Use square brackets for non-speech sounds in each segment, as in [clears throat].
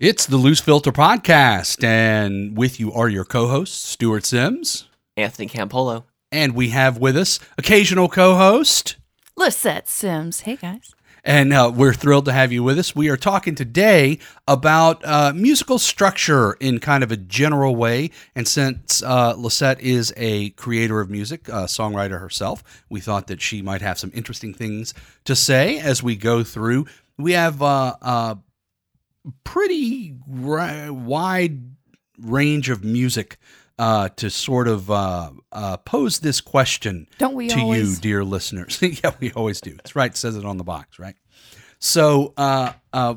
It's the Loose Filter Podcast, and with you are your co hosts, Stuart Sims, Anthony Campolo. and we have with us occasional co host. Lisette Sims. Hey guys. And uh, we're thrilled to have you with us. We are talking today about uh, musical structure in kind of a general way. And since uh, Lisette is a creator of music, a songwriter herself, we thought that she might have some interesting things to say as we go through. We have uh, a pretty ri- wide range of music uh, to sort of uh, uh, pose this question Don't we to you, dear listeners. [laughs] yeah, we always do. That's right. It says it on the box, right? So, uh, uh,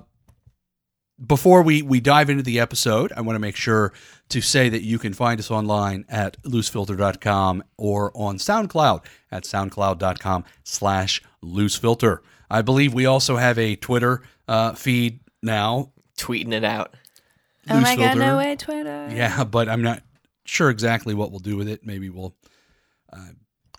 before we, we dive into the episode, I want to make sure to say that you can find us online at loosefilter.com or on SoundCloud at soundcloud.com slash loosefilter. I believe we also have a Twitter uh, feed now. Tweeting it out. Oh my god, Loosefilter. no way, Twitter. Yeah, but I'm not sure exactly what we'll do with it. Maybe we'll uh,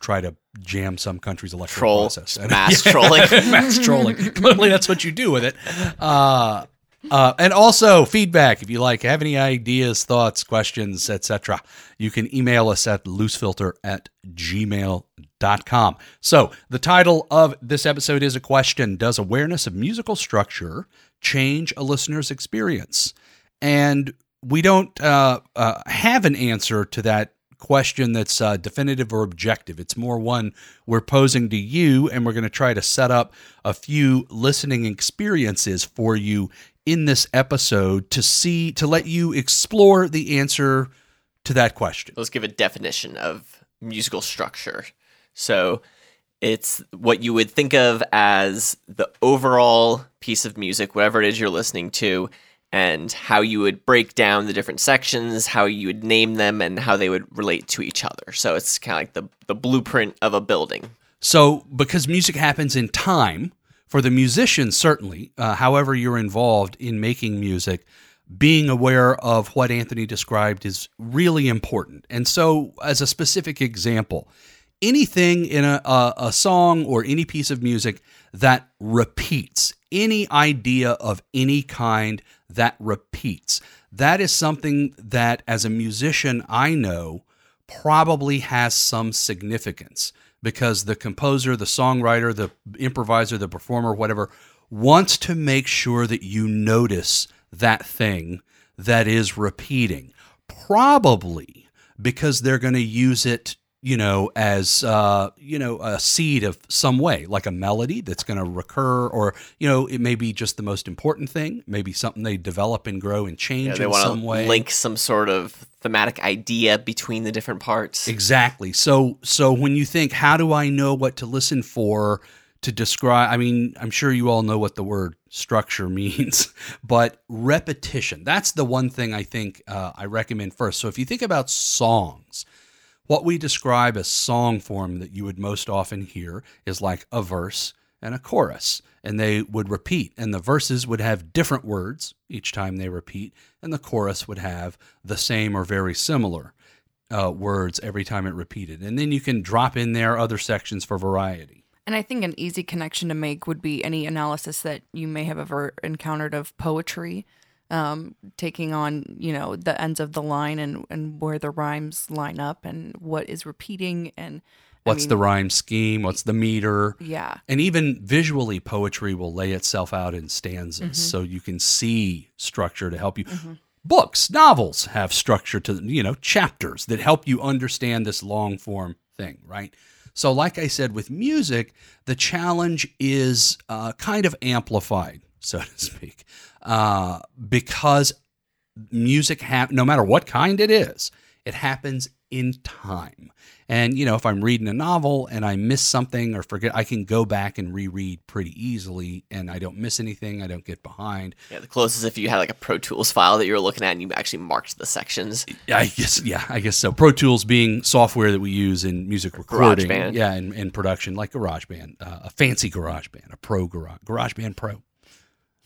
try to jam some country's electoral Troll. process. [laughs] Mass Yeah. trolling. [laughs] mass trolling. Clearly, that's what you do with it. Uh, uh, and also feedback. If you like, have any ideas, thoughts, questions, etc., you can email us at loosefilter at gmail.com. So the title of this episode is a question Does awareness of musical structure change a listener's experience? And we don't uh, uh, have an answer to that question that's uh, definitive or objective. It's more one we're posing to you, and we're going to try to set up a few listening experiences for you in this episode to see, to let you explore the answer to that question. Let's give a definition of musical structure. So it's what you would think of as the overall piece of music, whatever it is you're listening to, and how you would break down the different sections, how you would name them, and how they would relate to each other. So it's kind of like the, the blueprint of a building. So, because music happens in time, for the musician, certainly, uh, however, you're involved in making music, being aware of what Anthony described is really important. And so, as a specific example, anything in a, a, a song or any piece of music that repeats, any idea of any kind that repeats, that is something that, as a musician, I know probably has some significance because the composer, the songwriter, the improviser, the performer, whatever, wants to make sure that you notice that thing that is repeating. Probably because they're going to use it, you know, as uh, you know, a seed of some way, like a melody that's going to recur, or you know, it may be just the most important thing, maybe something they develop and grow and change Yeah, they in want some to way. link some sort of thematic idea between the different parts. Exactly. So so when you think how do I know what to listen for to describe I mean, I'm sure you all know what the word structure [laughs] means, but repetition. That's the one thing I think uh, I recommend first. So if you think about songs, what we describe as song form that you would most often hear is like a verse and a chorus, and they would repeat, and the verses would have different words each time they repeat, and the chorus would have the same or very similar uh, words every time it repeated. And then you can drop in there other sections for variety. And I think an easy connection to make would be any analysis that you may have ever encountered of poetry, um, taking on, you know, the ends of the line and, and where the rhymes line up and what is repeating and I What's mean, the rhyme scheme? What's the meter? yeah. And even visually, poetry will lay itself out in stanzas Mm-hmm. so you can see structure to help you. Books, novels have structure to, you know, chapters that help you understand this long form thing, right? So, like I said, with music, the challenge is uh, kind of amplified, [laughs] so to speak, uh, because music, ha- no matter what kind it is, it happens in time. And, you know, if I'm reading a novel and I miss something or forget, I can go back and reread pretty easily and I don't miss anything. I don't get behind. Yeah, the closest if you had like a Pro Tools file that you were looking at and you actually marked the sections. I guess, yeah, I guess so. Pro Tools being software that we use in music recording. GarageBand. Yeah, in, in production, like GarageBand, uh, a fancy GarageBand, a pro garage, GarageBand Pro.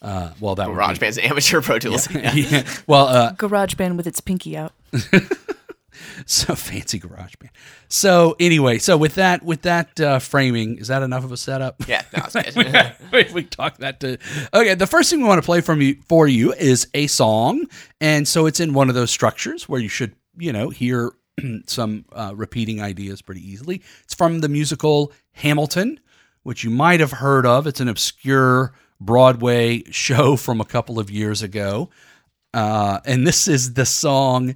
Uh, well, that would be- GarageBand's amateur Pro Tools. yeah. [laughs] [laughs] Well, uh, GarageBand with its pinky out. [laughs] so fancy garage band. So anyway, so with that with that uh, framing, is that enough of a setup? Yeah, no, it's good. we, we talk that to okay. The first thing we want to play from you for you is a song, and so it's in one of those structures where you should you know hear [clears throat] some uh, repeating ideas pretty easily. It's from the musical Hamilton, which you might have heard of. It's an obscure Broadway show from a couple of years ago. Uh, and this is the song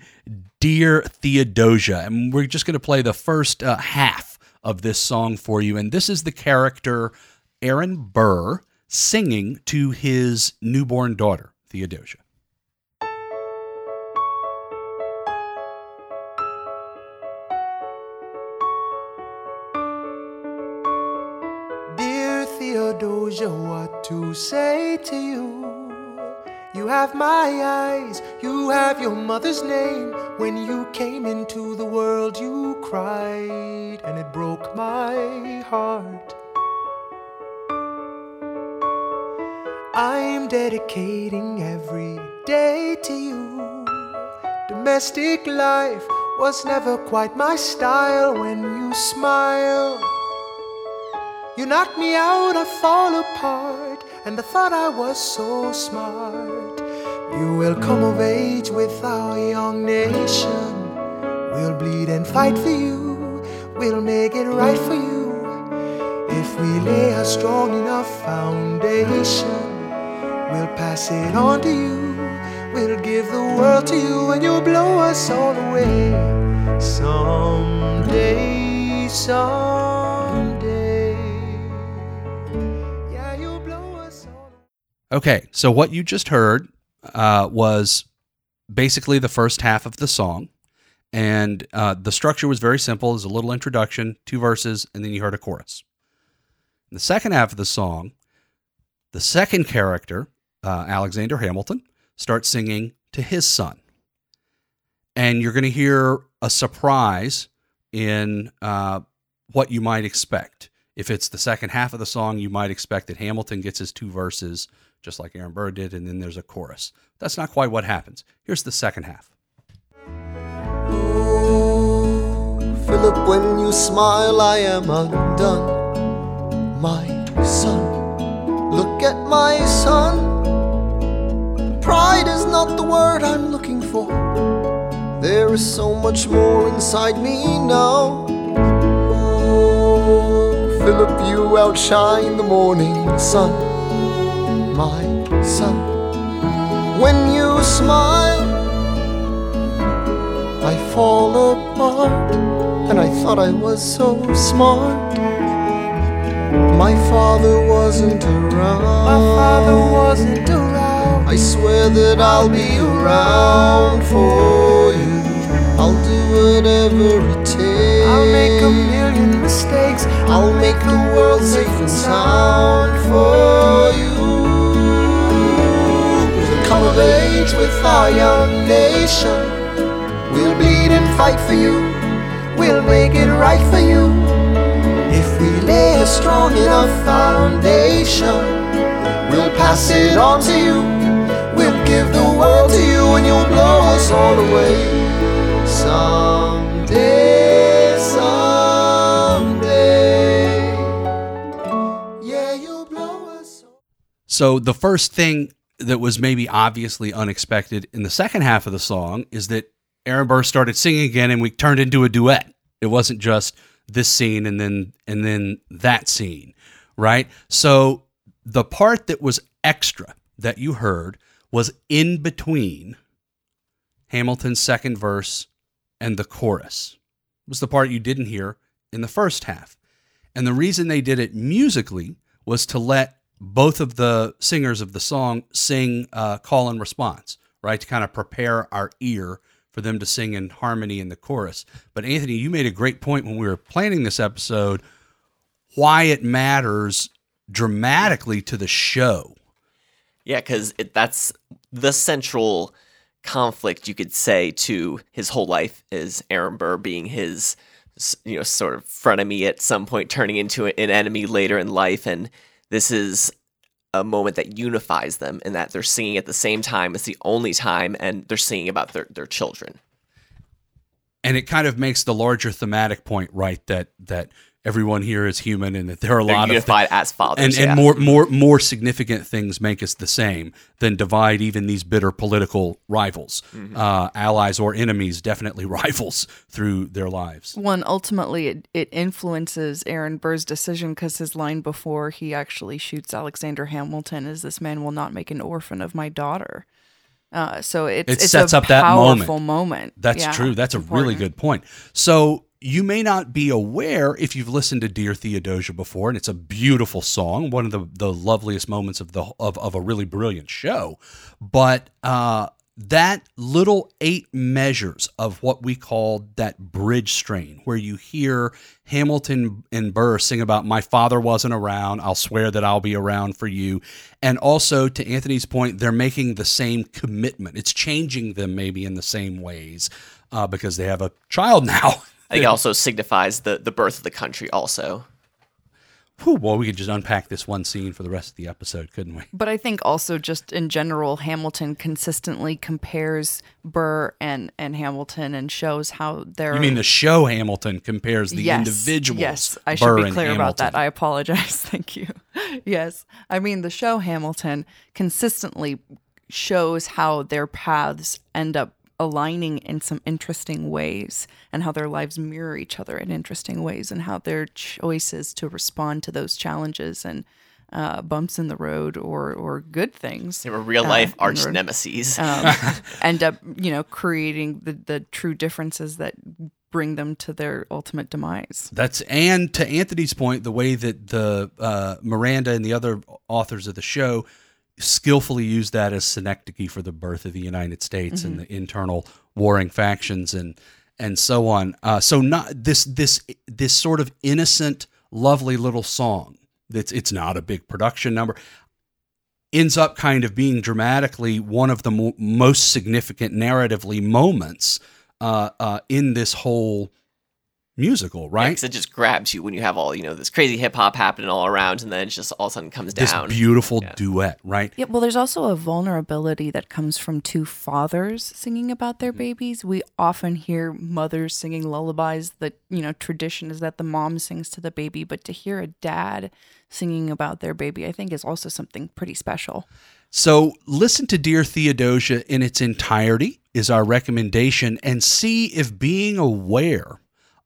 Dear Theodosia. And we're just going to play the first uh, half of this song for you. And this is the character Aaron Burr singing to his newborn daughter, Theodosia. Dear Theodosia, to say to you? You have my eyes, you have your mother's name. When you came into the world, you cried, and it broke my heart. I'm dedicating every day to you. Domestic life was never quite my style when you smile. You knock me out, I fall apart, and I thought I was so smart. You will come of age with our young nation. We'll bleed and fight for you, we'll make it right for you. If we lay a strong enough foundation, we'll pass it on to you. We'll give the world to you, and you'll blow us all away. Someday, someday. Okay, so what you just heard uh, was basically the first half of the song, and uh, the structure was very simple. Was a little introduction, two verses, and then you heard a chorus. In the second half of the song, the second character, uh, Alexander Hamilton, starts singing to his son, and you're going to hear a surprise in uh, what you might expect. If it's the second half of the song, you might expect that Hamilton gets his two verses, just like Aaron Burr did, and then there's a chorus. That's not quite what happens. Here's the second half. Philip, when you smile, I am undone. My son, look at my son. Pride is not the word I'm looking for. There is so much more inside me now. Oh, Philip, you outshine the morning sun. My son, when you smile, I fall apart, and I thought I was so smart. My father wasn't around. My father wasn't around. I swear that I'll be around for you. I'll do whatever it takes. I'll make a million mistakes. I'll make the world safe and sound for you. Come of age with our young nation. We'll bleed and fight for you. We'll make it right for you. If we lay a strong enough foundation, we'll pass it on to you. We'll give the world to you, and you'll blow us all away. Someday. So the first thing that was maybe obviously unexpected in the second half of the song is that Aaron Burr started singing again and we turned into a duet. It wasn't just this scene and then and then that scene, right? So the part that was extra that you heard was in between Hamilton's second verse and the chorus. It was the part you didn't hear in the first half. And the reason they did it musically was to let both of the singers of the song sing uh, call and response, right? To kind of prepare our ear for them to sing in harmony in the chorus. But Anthony, you made a great point when we were planning this episode why it matters dramatically to the show. Yeah, because that's the central conflict you could say to his whole life is Aaron Burr being his, you know, sort of frenemy at some point, turning into an enemy later in life, and this is a moment that unifies them in that they're singing at the same time. It's the only time, and they're singing about their their children. and it kind of makes the larger thematic point right that that everyone here is human and that there are a They're lot of unified as fathers. and, and yeah. more more more significant things make us the same than divide even these bitter political rivals, Mm-hmm. uh, allies or enemies, definitely [laughs] rivals through their lives. One ultimately it, it influences Aaron Burr's decision because his line before he actually shoots Alexander Hamilton is "This man will not make an orphan of my daughter." Uh, so it's It it's sets a up that moment. moment. That's Yeah, true. That's a really good point. So you may not be aware if you've listened to Dear Theodosia before, and it's a beautiful song, one of the, the loveliest moments of the of, of a really brilliant show. But uh, that little eight measures of what we call that bridge strain, where you hear Hamilton and Burr sing about "My father wasn't around. I'll swear that I'll be around for you," and also to Anthony's point, they're making the same commitment. It's changing them maybe in the same ways uh, because they have a child [laughs] now. I think it also signifies the, the birth of the country also. Whew, well, we could just unpack this one scene for the rest of the episode, couldn't we? But I think also just in general, Hamilton consistently compares Burr and and Hamilton and shows how they're. You mean the show Hamilton compares the yes, individuals? Yes, I should be clear about that. I apologize. [laughs] Thank you. yes, I mean the show Hamilton consistently shows how their paths end up aligning in some interesting ways and how their lives mirror each other in interesting ways and how their choices to respond to those challenges and uh, bumps in the road or or good things They were real uh, life in the arch road, nemesis. [laughs] um, [laughs] end up you know creating the the true differences that bring them to their ultimate demise That's and to Anthony's point, the way that the uh, Miranda and the other authors of the show skillfully use that as synecdoche for the birth of the United States and the internal warring factions and and so on. Uh, so not this this this sort of innocent, lovely little song. That's it's not a big production number. Ends up kind of being dramatically one of the mo- most significant narratively moments uh, uh, in this whole musical, right? Because it just grabs you when you have all, you know, this crazy hip hop happening all around and then it just all of a sudden comes this down. beautiful Yeah. duet, right? Yeah, well, there's also a vulnerability that comes from two fathers singing about their mm-hmm. babies. We often hear mothers singing lullabies. The you know tradition is that the mom sings to the baby, but to hear a dad singing about their baby, I think, is also something pretty special. So listen to Dear Theodosia in its entirety is our recommendation and see if being aware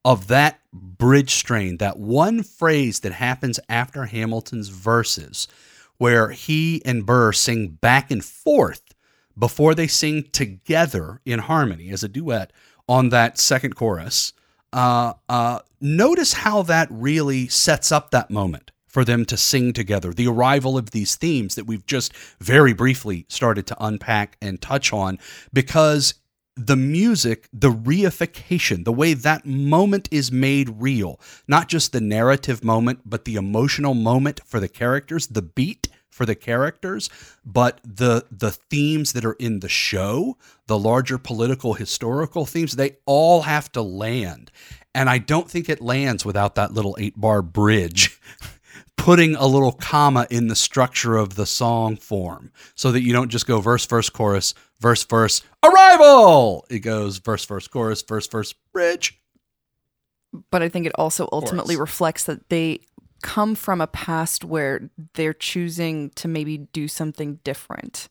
of that bridge strain, that one phrase that happens after Hamilton's verses, where he and Burr sing back and forth before they sing together in harmony as a duet on that second chorus. Uh, uh, notice how that really sets up that moment for them to sing together. The arrival of these themes that we've just very briefly started to unpack and touch on, because the music, the reification, the way that moment is made real, not just the narrative moment, but the emotional moment for the characters, the beat for the characters, but the the themes that are in the show, the larger political historical themes, they all have to land. And I don't think it lands without that little 8-bar bridge [laughs] putting a little comma in the structure of the song form so that you don't just go verse verse chorus verse verse arrival! It goes verse verse chorus verse verse bridge. But I think it also ultimately reflects that they come from a past where they're choosing to maybe do something different.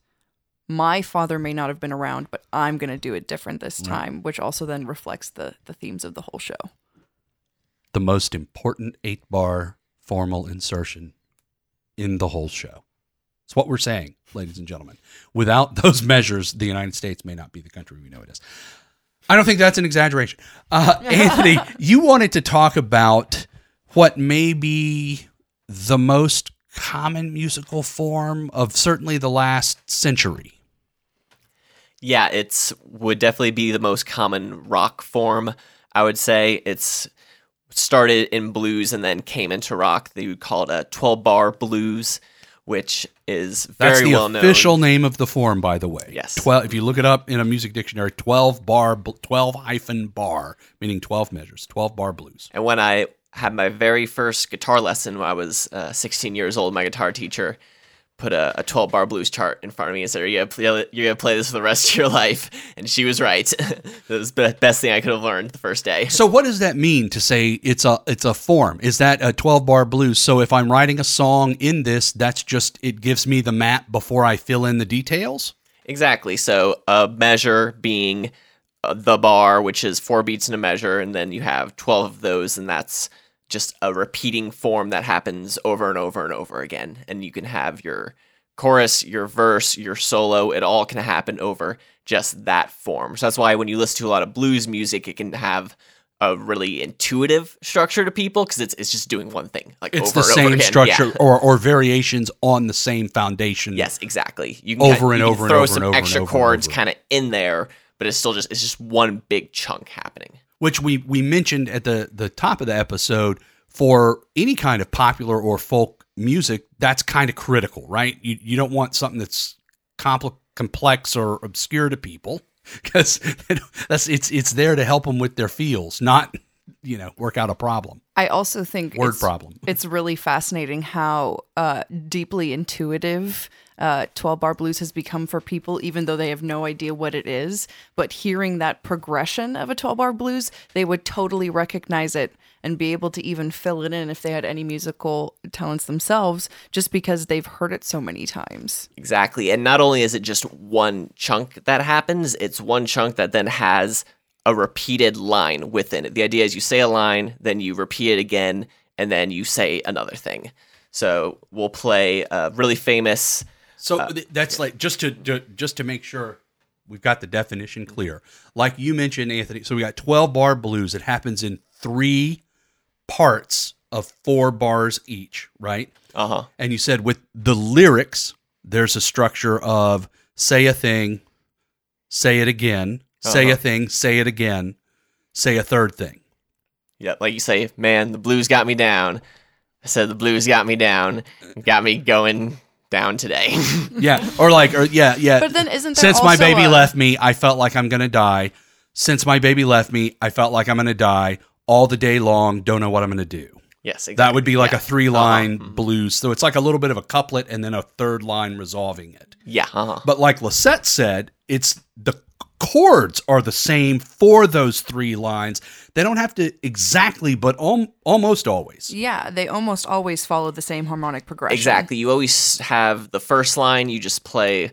My father may not have been around, but I'm going to do it different this time, which also then reflects the the themes of the whole show. the most important 8-bar formal insertion in the whole show it's what we're saying ladies and gentlemen. Without those [laughs] measures the united states may not be the country we know it is. I don't think that's an exaggeration. Uh, [laughs] anthony you wanted to talk about what may be the most common musical form of certainly the last century. Yeah, it's would definitely be the most common rock form. I would say. It's started in blues and then came into rock. They would call it a 12 bar blues, which is very That's the well known. official name of the form, by the way. Yes. Twelve. If you look it up in a music dictionary, twelve bar, twelve hyphen bar, meaning twelve measures, twelve bar blues. And when I had my very first guitar lesson when I was uh, 16 years old, my guitar teacher put a, a 12 bar blues chart in front of me and said, "Are you gonna play, you're gonna play this for the rest of your [laughs] life?" And she was right. [laughs] that was the best thing I could have learned the first day. So what does that mean to say it's a it's a form? Is that a 12 bar blues? So if I'm writing a song in this, that's just it gives me the map before I fill in the details? Exactly. So a measure being uh, the bar, which is four beats in a measure, and then you have 12 of those, and that's just a repeating form that happens over and over and over again. And you can have your chorus, your verse, your solo, it all can happen over just that form. So that's why when you listen to a lot of blues music, it can have a really intuitive structure to people because it's it's just doing one thing. Like It's over the and over same structure Yeah. or, or variations on the same foundation. Yes, exactly. You can Over and over and throw over some and over and extra over chords kind of in there, but it's still just it's just one big chunk happening. Which we we mentioned at the the top of the episode for any kind of popular or folk music that's kind of critical right? You you don't want something that's compl- complex or obscure to people [laughs] because [laughs] that's it's it's there to help them with their feels not you know work out a problem I also think Word it's, problem. [laughs] It's really fascinating how uh, deeply intuitive uh, 12 bar blues has become for people, even though they have no idea what it is. But hearing that progression of a 12 bar blues, they would totally recognize it and be able to even fill it in if they had any musical talents themselves, just because they've heard it so many times. Exactly. And not only is it just one chunk that happens, it's one chunk that then has a repeated line within it. The idea is you say a line, then you repeat it again, and then you say another thing. So we'll play a really famous. so th- that's like just to, to just to make sure we've got the definition clear like you mentioned anthony so we got 12 bar blues it happens in three parts of four bars each right Uh huh. and you said with the lyrics there's a structure of say a thing say it again say a Uh-huh. thing say it again say a third thing Yeah, like you say, man, the blues got me down. I said the blues got me down, got me going down today. [laughs] yeah or like or yeah yeah But then isn't there since my baby a- left me i felt like i'm gonna die since my baby left me i felt like i'm gonna die all the day long don't know what i'm gonna do yes, exactly. that would be like Yeah. a three line Uh-huh. blues so it's like a little bit of a couplet and then a third line resolving it Yeah. Uh-huh. But like Lisette said, it's the chords are the same for those three lines. They don't have to exactly, but al- almost always. Yeah, they almost always follow the same harmonic progression. Exactly. You always have the first line, you just play,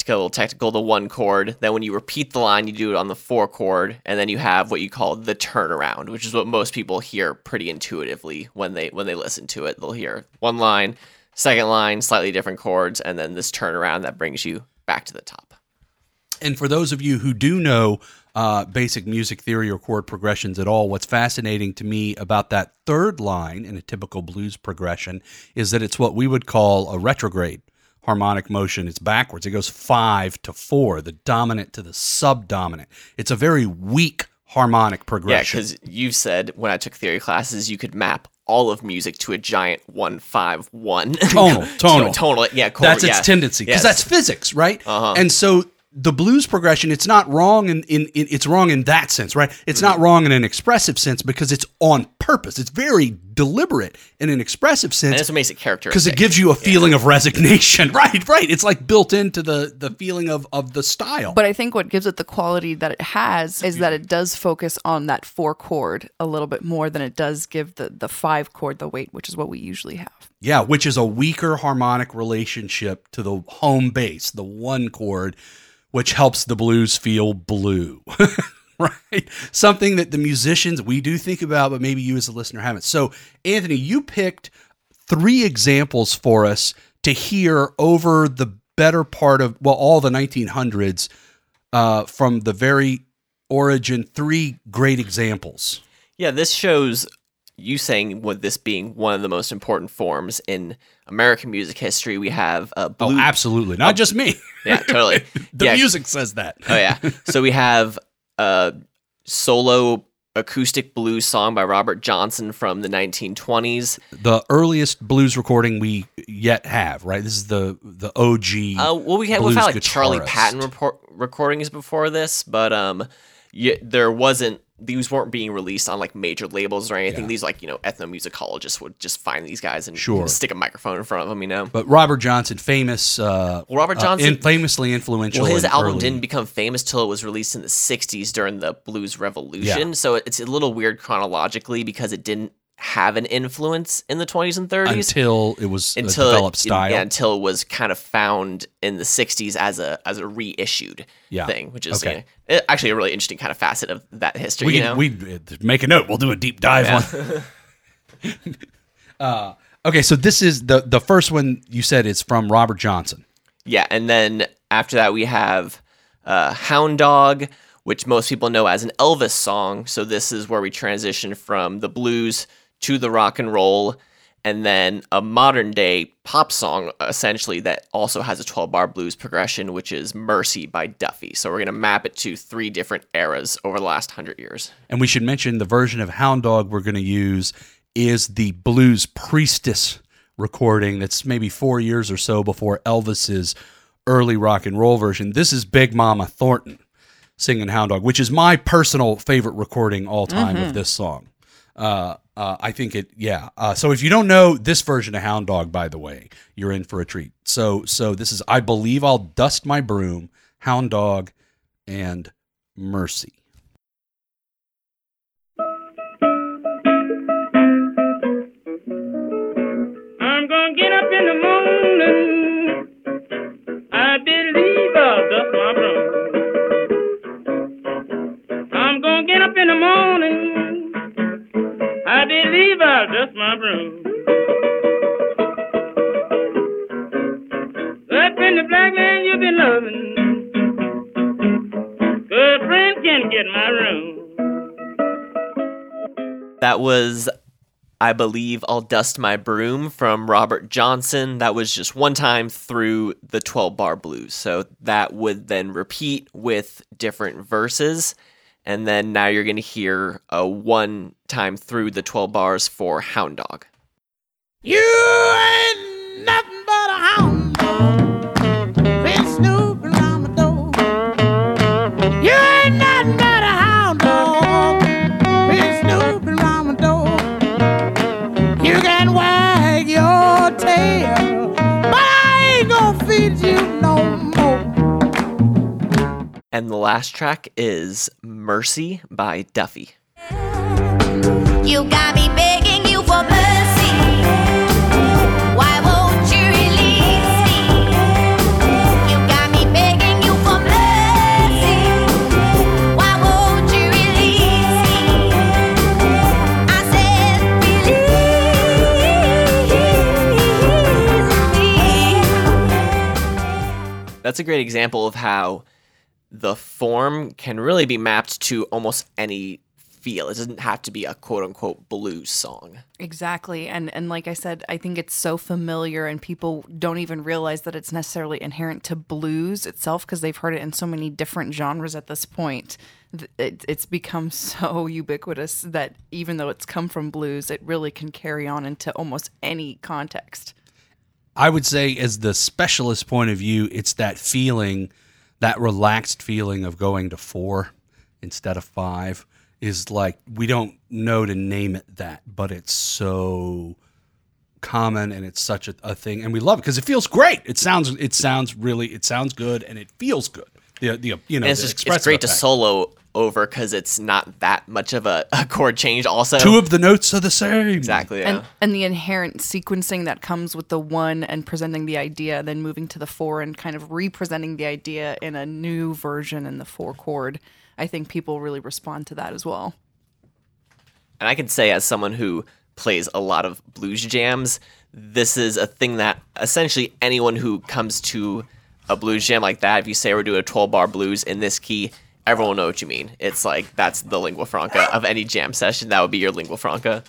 to get a little technical, the one chord. Then when you repeat the line, you do it on the four chord. And then you have what you call the turnaround, which is what most people hear pretty intuitively when they when they listen to it. They'll hear one line, second line, slightly different chords, and then this turnaround that brings you back to the top. And for those of you who do know uh, basic music theory or chord progressions at all, what's fascinating to me about that third line in a typical blues progression is that it's what we would call a retrograde harmonic motion. It's backwards. It goes five to four, the dominant to the subdominant. It's a very weak harmonic progression. Yeah, because you said when I took theory classes, you could map all of music to a giant one five one [laughs] Tonal, [laughs] tonal. tonal. Yeah, chord, that's yeah. its tendency because Yes. that's physics, right? Uh-huh. And so the blues progression, it's not wrong in, in, in it's wrong in that sense, right? It's not mm-hmm. wrong in an expressive sense because it's on purpose. It's very deliberate in an expressive and sense that's what makes it characteristic. because it gives you a feeling of resignation. [laughs] Right, right. It's like built into the the feeling of of the style. But I think what gives it the quality that it has is that it does focus on that four chord a little bit more than it does give the, the five chord the weight, which is what we usually have. Yeah, which is a weaker harmonic relationship to the home bass, the one chord, which helps the blues feel blue. [laughs] right? Something that the musicians we do think about, but maybe you as a listener haven't. So, Anthony, you picked three examples for us to hear over the better part of, well, all the 1900s uh, from the very origin. Three great examples. Yeah, this shows you saying with this being one of the most important forms in American music history. We have a Oh, absolutely. Not just me. yeah, totally. [laughs] the yeah, music says that. Oh yeah. So we have a solo acoustic blues song by Robert Johnson from the 1920s. the earliest blues recording we yet have, right? This is the the OG. Uh, well, we had we've had like Charlie. Patton report, recordings before this, but um, y there wasn't these weren't being released on like major labels or anything. Yeah. These like you know ethnomusicologists would just find these guys and Sure. stick a microphone in front of them. You know. But Robert Johnson, famous, uh, Well, Robert uh, Johnson- in- famously influential. Well, his in album early- didn't become famous till it was released in the 60s during the blues revolution. Yeah. So it's a little weird chronologically because it didn't have an influence in the 20s and 30s until it was a developed style. yeah, until it was kind of found in the 60s as a as a reissued Yeah. thing, which is Okay. you know, actually a really interesting kind of facet of that history. we you know? we make a note. We'll do a deep dive on. [laughs] uh, okay, so this is the the first one you said is from Robert Johnson. Yeah, and then after that we have uh, Hound Dog, which most people know as an Elvis song. So this is where we transition from the blues to the rock and roll, and then a modern day pop song essentially that also has a 12 bar blues progression, which is Mercy by Duffy. So we're gonna map it to three different eras over the last hundred years. And we should mention the version of Hound Dog we're going to use is the Blues Priestess recording that's maybe four years or so before Elvis's early rock and roll version. This is Big Mama Thornton singing Hound Dog, which is my personal favorite recording all time of this song. Uh, uh, I think it, yeah. Uh, so if you don't know this version of Hound Dog, by the way, you're in for a treat. So, so this is, I believe I'll dust my broom, Hound Dog, and Mercy. I'm gonna get up in the morning. Believe I'll dust my broom. That been the black you've been loving. Good friend can get my room. That was, I believe, I'll Dust My Broom from Robert Johnson. That was just one time through the 12 bar blues. So that would then repeat with different verses. And then now you're going to hear a one time through the 12 bars for Hound Dog. You ain't nothing but a hound dog. Been snooping around door. You ain't nothing but a hound dog. Been snooping around door. You can wag your tail, but I ain't gonna feed you no more. And the last track is Mercy by Duffy. That's a great example of how the form can really be mapped to almost any feel. It doesn't have to be a quote unquote blues song. Exactly. And and like I said, I think it's so familiar and people don't even realize that it's necessarily inherent to blues itself because they've heard it in so many different genres at this point. It, it's become [laughs] so ubiquitous that even though it's come from blues, it really can carry on into almost any context. I would say, as the specialist point of view, it's that feeling, that relaxed feeling of going to four instead of five is like we don't know to name it that, but it's so common and it's such a, a thing, and we love it because it feels great. It sounds, it sounds really, it sounds good, and it feels good. The, the you know, And it's the just it's expressive great to solo over because it's not that much of a, a chord change. Also, Two of the notes are the same. exactly. Yeah. And and the inherent sequencing that comes with the one and presenting the idea, then moving to the four and kind of representing the idea in a new version in the four chord. I think people really respond to that as well. And I can say, as someone who plays a lot of blues jams, this is a thing that essentially anyone who comes to a blues jam like that, if you say we're doing a 12 bar blues in this key, everyone will know what you mean. It's like that's the lingua franca of any jam session. That would be your lingua franca.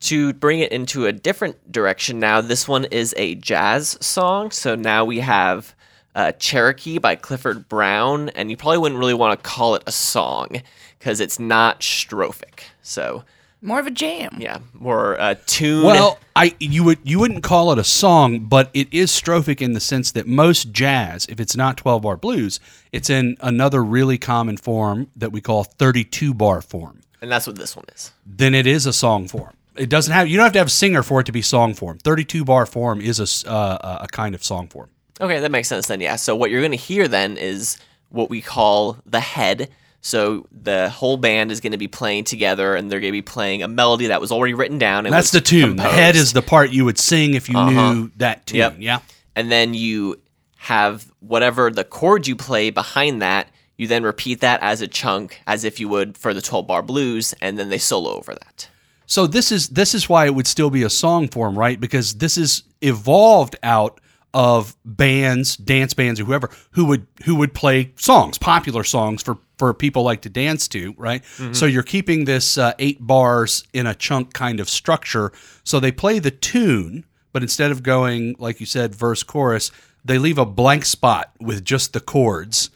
To bring it into a different direction now, this one is a jazz song. So now we have uh, Cherokee by Clifford Brown, and you probably wouldn't really want to call it a song because it's not strophic. So More of a jam. Yeah, more uh, tune. Well, I you would you wouldn't call it a song, but it is strophic in the sense that most jazz, if it's not 12 bar blues, it's in another really common form that we call 32 bar form. and that's what this one is. Then it is a song form. It doesn't have you don't have to have a singer for it to be song form. 32 bar form is a s- uh, a kind of song form. Okay, that makes sense then. Yeah. So what you're going to hear then is what we call the head. So the whole band is going to be playing together, and they're going to be playing a melody that was already written down. And That's the tune. The head is the part you would sing if you uh-huh. knew that tune. Yep. Yeah. and then you have whatever the chord you play behind that. You then repeat that as a chunk, as if you would for the 12 bar blues, and then they solo over that. So this is this is why it would still be a song form, right? Because this is evolved out of bands, dance bands, or whoever who would who would play songs, popular songs for for people like to dance to, right? So you're keeping this uh, eight bars in a chunk kind of structure. So they play the tune, but instead of going like you said, verse chorus, they leave a blank spot with just the chords,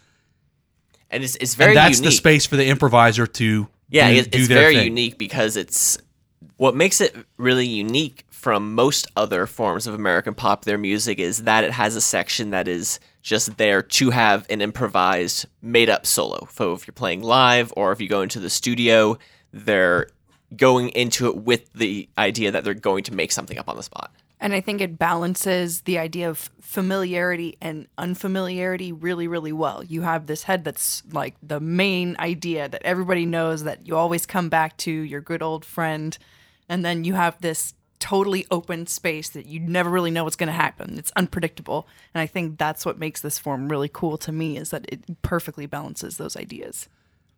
And it's, it's very and that's unique. the space for the improviser to Yeah, do, it- do it's very thing. unique because it's what makes it really unique from most other forms of American popular music is that it has a section that is just there to have an improvised, made up solo. So if you're playing live or if you go into the studio, they're going into it with the idea that they're going to make something up on the spot. And I think it balances the idea of familiarity and unfamiliarity really, really well. You have this head that's like the main idea that everybody knows that you always come back to your good old friend. And then you have this totally open space that you never really know what's going to happen. It's unpredictable. And I think that's what makes this form really cool to me is that it perfectly balances those ideas.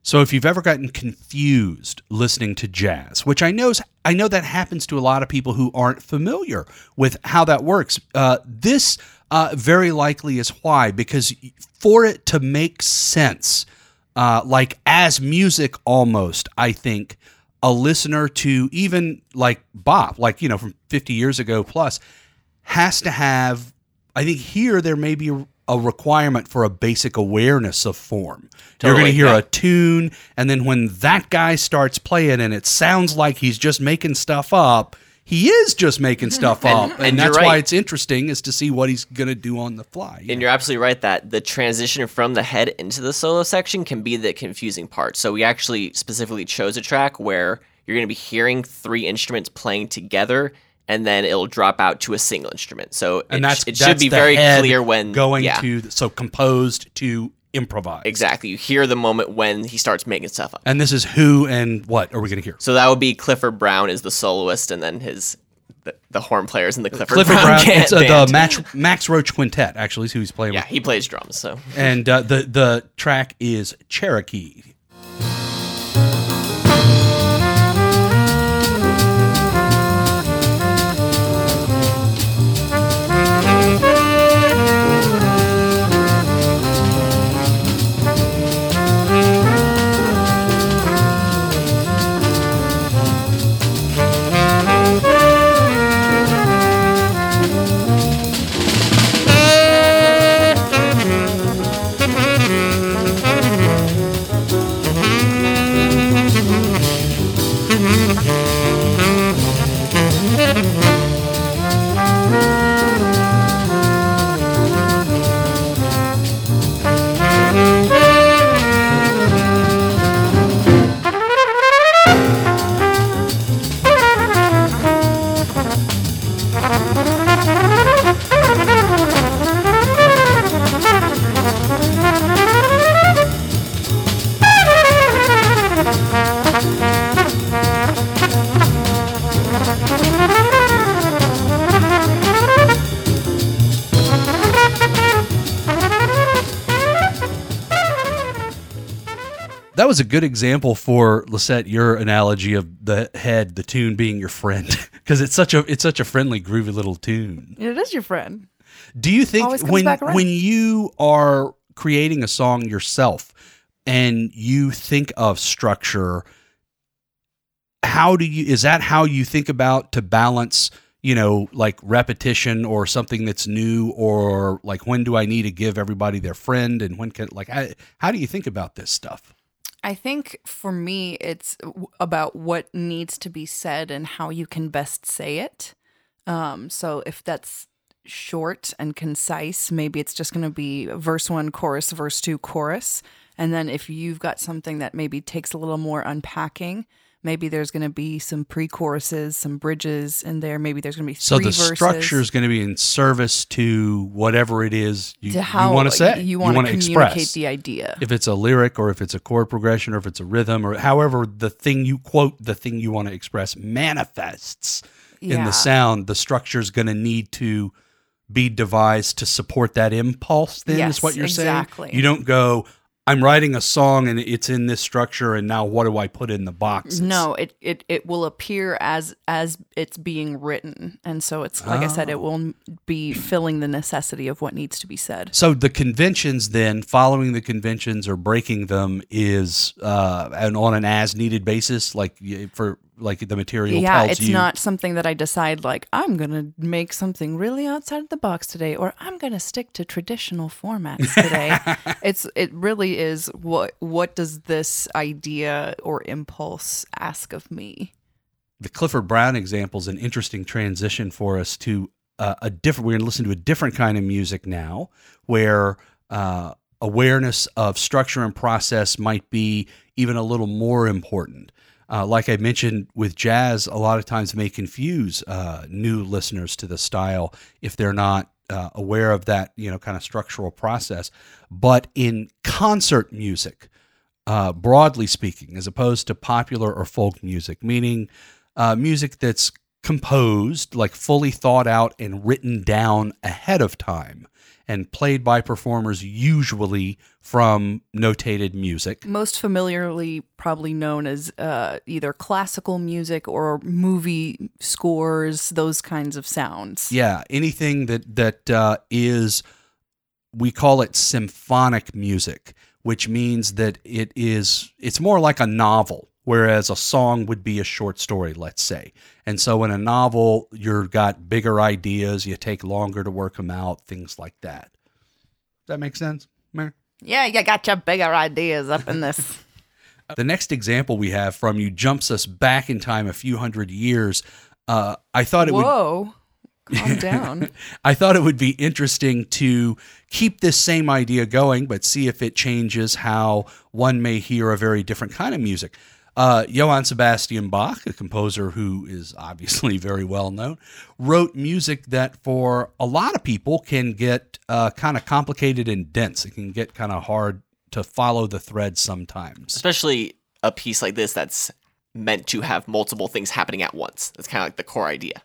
So if you've ever gotten confused listening to jazz, which I know I know that happens to a lot of people who aren't familiar with how that works, uh, this uh, very likely is why. Because for it to make sense, uh, like as music, almost, I think a listener to even like Bop, like you know from 50 years ago plus, has to have I think here there may be a, requirement for a basic awareness of form. You're going to hear yeah. a tune, and then when that guy starts playing and it sounds like he's just making stuff up, he is just making stuff up. And, and that's why it's interesting is to see what he's going to do on the fly. And you're absolutely right that the transition from the head into the solo section can be the confusing part. So we actually specifically chose a track where you're going to be hearing three instruments playing together, and then it'll drop out to a single instrument. So and it, that's it that's should be very clear when going yeah, to so composed to improvise. exactly. You hear the moment when he starts making stuff up. And this is who and what are we going to hear? So that would be Clifford Brown is the soloist, and then his the, the horn players in the Clifford, Clifford Brown, Brown. It's uh, the. Max, Max Roach Quintet, actually, is who he's playing Yeah, with. he plays drums. So And uh, the the track is Cherokee. Was a good example for Lisette, your analogy of the head, the tune being your friend, [laughs] because it's such a it's such a friendly, groovy little tune. It is your friend. Do you think when when you are creating a song yourself and you think of structure, how do you is that how you think about to balance, you know, like repetition or something that's new or like when do I need to give everybody their friend and when can like how, how do you think about this stuff? I think for me, it's about what needs to be said and how you can best say it. Um, so if that's short and concise, maybe it's just going to be verse one, chorus, verse two, chorus. And then if you've got something that maybe takes a little more unpacking, maybe there's going to be some pre-choruses, some bridges in there. Maybe there's going to be So the verses structure is going to be in service to whatever it is you, how want to say. You want to communicate express. the idea. if it's a lyric or if it's a chord progression or if it's a rhythm or however the thing you quote the thing you want to express manifests in the sound the structure is going to need to be devised to support that impulse then Yes, is what you're exactly. saying you don't go i'm writing a song and it's in this structure and now what do i put in the boxes No, it, it it will appear as as it's being written, and so it's like I said, Oh. it will be filling the necessity of what needs to be said. so the conventions then following the conventions or breaking them is uh and on an as needed basis like for like the material Yeah, it's you not something that I decide like I'm gonna make something really outside of the box today, or I'm gonna stick to traditional formats today. [laughs] it's it really is what what does this idea or impulse ask of me? the Clifford Brown example is an interesting transition for us to uh, a different. We're to listen to a different kind of music now, where uh, awareness of structure and process might be even a little more important. Uh, like I mentioned with jazz, a lot of times may confuse uh, new listeners to the style if they're not uh, aware of that, you know, kind of structural process. But in concert music, uh, broadly speaking, as opposed to popular or folk music, meaning uh, music that's composed, like fully thought out and written down ahead of time and played by performers usually from notated music. Most familiarly, probably known as uh, either classical music or movie scores, those kinds of sounds. Yeah, anything that that uh, is, we call it symphonic music, which means that it is it's more like a novel, whereas a song would be a short story, let's say. And so in a novel, you've got bigger ideas, you take longer to work them out, things like that. Does that make sense? Yeah, you got your bigger ideas up in this. [laughs] The next example we have from you jumps us back in time a few hundred years. Uh, I thought it would Whoa, calm [laughs] down. I thought it would be interesting to keep this same idea going, but see if it changes how one may hear a very different kind of music. Uh, Johann Sebastian Bach, a composer who is obviously [laughs] very well known, wrote music that for a lot of people can get uh, kind of complicated and dense. It can get kind of hard to follow the thread sometimes. especially a piece like this that's meant to have multiple things happening at once. That's kind of like the core idea.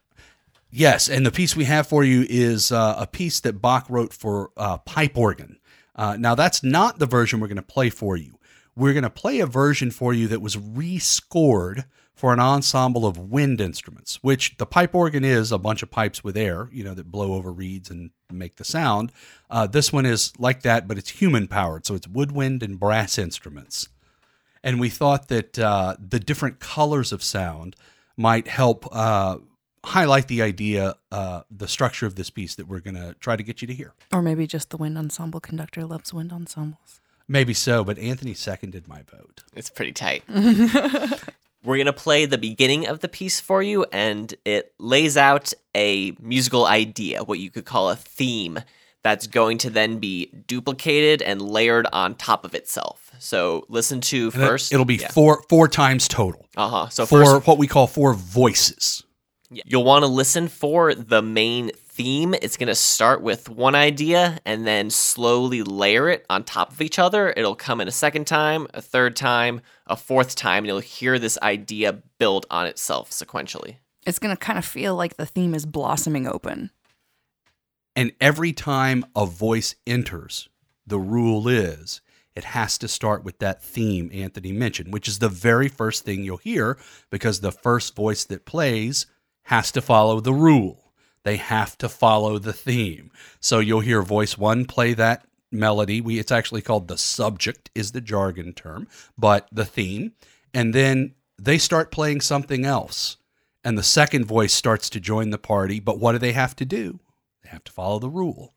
Yes, and the piece we have for you is uh, a piece that Bach wrote for uh, pipe organ. Uh, now, that's not the version we're going to play for you. We're going to play a version for you that was rescored for an ensemble of wind instruments, which the pipe organ is a bunch of pipes with air, you know, that blow over reeds and make the sound. Uh, this one is like that, but it's human powered, so it's woodwind and brass instruments and we thought that uh, the different colors of sound might help uh, highlight the idea, uh, the structure of this piece that we're going to try to get you to hear. or maybe just the wind ensemble conductor loves wind ensembles. Maybe so, but Anthony seconded my vote. It's pretty tight. [laughs] We're going to play the beginning of the piece for you, and it lays out a musical idea, what you could call a theme, that's going to then be duplicated and layered on top of itself. So listen to And first. it'll be four four times total. Uh huh. So four first, what we call four voices. You'll want to listen for the main theme. It's going to start with one idea and then slowly layer it on top of each other. It'll come in a second time, a third time, a fourth time, and you'll hear this idea build on itself sequentially. It's going to kind of feel like the theme is blossoming open. And every time a voice enters, the rule is it has to start with that theme Anthony mentioned, which is the very first thing you'll hear because the first voice that plays has to follow the rule. They have to follow the theme. So you'll hear voice one play that melody. We it's actually called the subject is the jargon term, but the theme. And then they start playing something else. And the second voice starts to join the party, but what do they have to do? They have to follow the rule.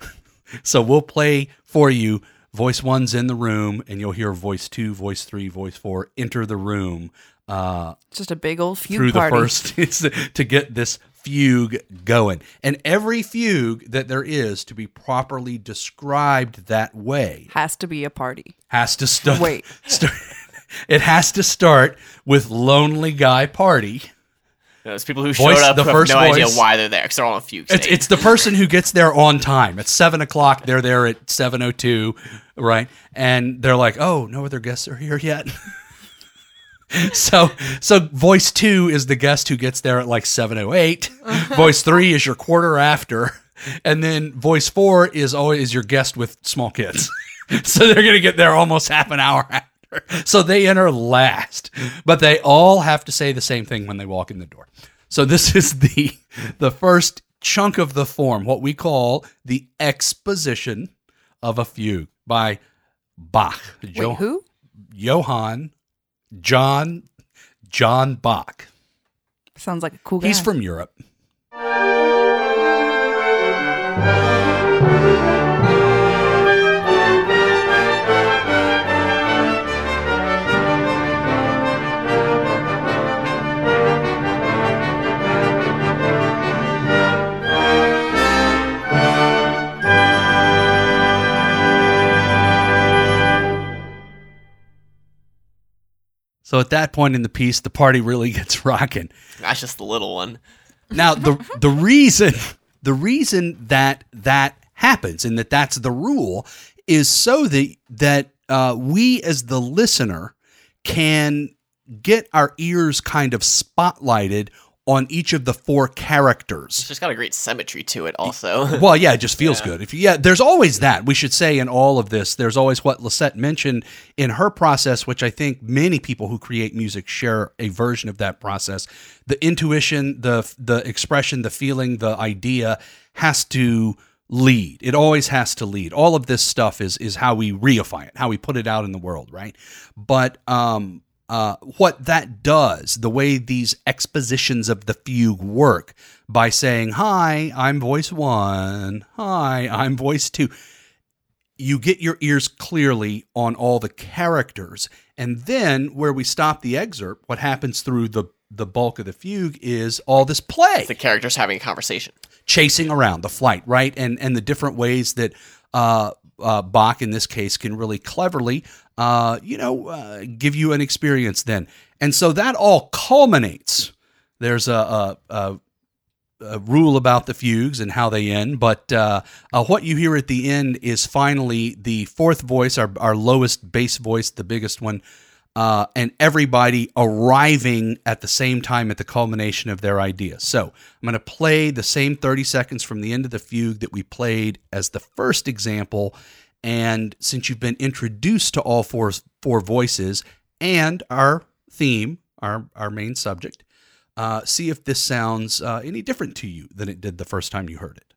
[laughs] so we'll play for you voice one's in the room, and you'll hear voice two, voice three, voice four enter the room uh, It's just a big old fugue through party. the first [laughs] to get this fugue going. And every fugue that there is to be properly described that way Has to be a party. has to start. Wait. [laughs] start it has to start with Lonely Guy Party. Those people who Voice- showed up the who first have no idea why they're there because they're all on a fugue It's, it's the person who gets there on time. At seven o'clock, they're there at seven o two, right? And they're like, "Oh, no other guests are here yet." [laughs] [laughs] so, so voice two is the guest who gets there at like seven o eight. Uh-huh. voice three is your quarter after, and then voice four is always your guest with small kids. [laughs] so they're gonna get there almost half an hour after. So they enter last, but they all have to say the same thing when they walk in the door. So this [laughs] is the the first chunk of the form, what we call the exposition of a fugue by Bach. Wait, who? Johann John John Bach. Sounds like a cool guy. He's from Europe. So at that point in the piece, the party really [laughs] gets rocking. That's just the little one. Now the the reason the reason that that happens and that that's the rule is so that that uh, we as the listener can get our ears kind of spotlighted on each of the four characters. It's just got a great symmetry to it, also. [laughs] Well, yeah, it just feels Yeah. good. If you, yeah, there's always that. We should say in all of this, there's always what Lisette mentioned in her process, which I think many people who create music share a version of that process. The intuition, the the expression, the feeling, the idea has to lead. It always has to lead. All of this stuff is is how we reify it, how we put it out in the world, right? But um uh, what that does, the way these expositions of the fugue work by saying, Hi, I'm voice one. Hi, I'm voice two. You get your ears clearly on all the characters. And then where we stop the excerpt, what happens through the, the bulk of the fugue is all this play the characters having a conversation. chasing around the flight, right? And and the different ways that uh, uh, Bach in this case can really cleverly, uh, you know, uh, give you an experience then. And so that all culminates. There's a, a, a, a rule about the fugues and how they end, but uh, uh, what you hear at the end is finally the fourth voice, our, our lowest bass voice, the biggest one, uh, and everybody arriving at the same time at the culmination of their idea. So I'm going to play the same 30 seconds from the end of the fugue that we played as the first example. And since you've been introduced to all four four voices and our theme, our our main subject, uh, see if this sounds uh, any different to you than it did the first time you heard it.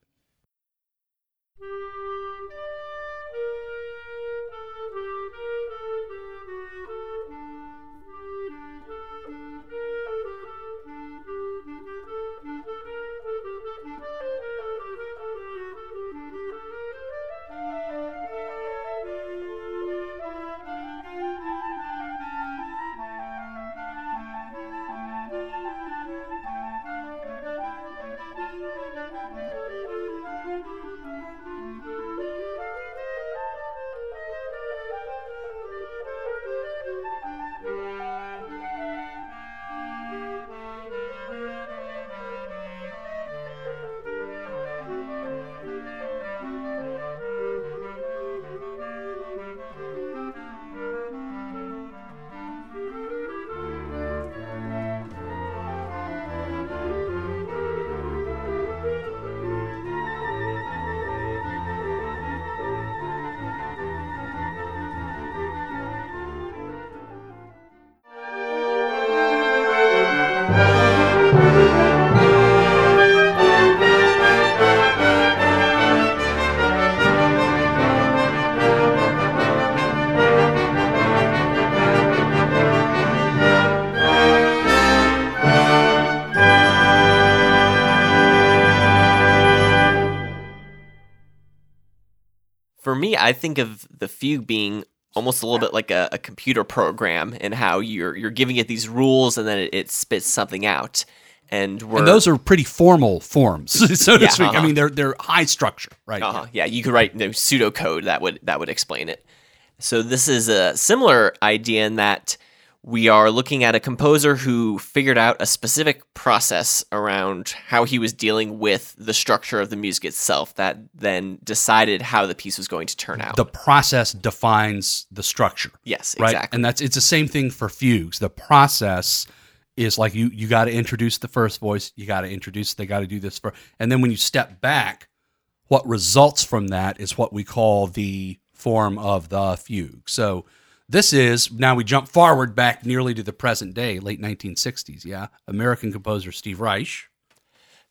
I think of the fugue being almost a little bit like a, a computer program and how you're you're giving it these rules and then it, it spits something out. And, and those are pretty formal forms, [laughs] so to yeah, speak. Uh-huh. I mean, uh-huh. they're they're high structure, right? Uh-huh. Yeah. you could write you know, pseudocode that would that would explain it. So this is a similar idea in that we are looking at a composer who figured out a specific process around how he was dealing with the structure of the music itself that then decided how the piece was going to turn out. The process defines the structure. Yes, right? exactly. And that's it's the same thing for fugues. The process is like you you got to introduce the first voice, you got to introduce they got to do this for and then when you step back what results from that is what we call the form of the fugue. So this is now we jump forward back nearly to the present day, late 1960s. Yeah, American composer Steve Reich.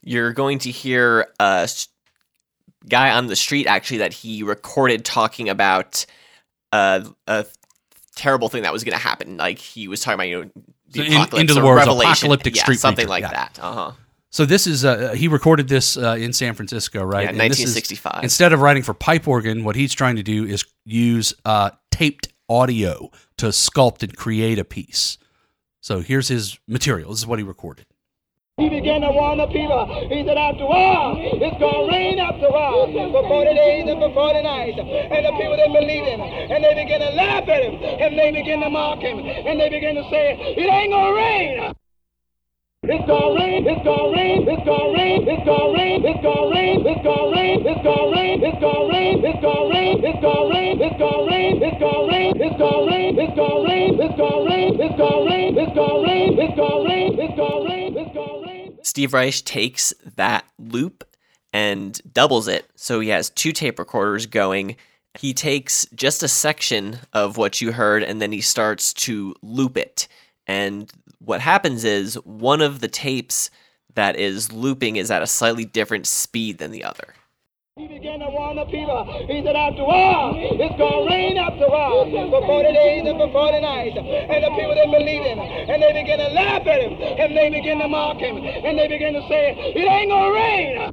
You're going to hear a guy on the street actually that he recorded talking about uh, a terrible thing that was going to happen. Like he was talking about you know the so apocalypse, into the world, apocalyptic yeah, street something preacher. like yeah. that. Uh huh. So this is uh, he recorded this uh, in San Francisco, right? Yeah, 1965. Is, instead of writing for pipe organ, what he's trying to do is use uh, taped audio to sculpt and create a piece. So here's his material. This is what he recorded. He began to warn the people. He said, after a while, it's going to rain after a while, for 40 days and for 40 nights. And the people, didn't believe him. And they began to laugh at him. And they began to mock him. And they began to say, it ain't going to rain. It's gonna rain, it's gonna rain, it's gonna rain, it's gonna rain, it's gonna rain, it's gonna rain, it's gonna rain, it's gonna rain, it's gonna rain, it's gonna rain, it's gonna rain, it's gonna rain, it's gonna rain, it's gonna rain, it's gonna rain, it's gonna rain, it's gonna rain, it's gonna rain, it's gonna rain, it's gonna rain. Steve Reich takes that loop and doubles it. So he has two tape recorders going. He takes just a section of what you heard and then he starts to loop it and what happens is one of the tapes that is looping is at a slightly different speed than the other. He began to warn the people. He said, after a while, it's going to rain after a while, for 40 days and for 40 nights. And the people didn't believe him. And they began to laugh at him. And they began to mock him. And they began to say, it ain't going to rain.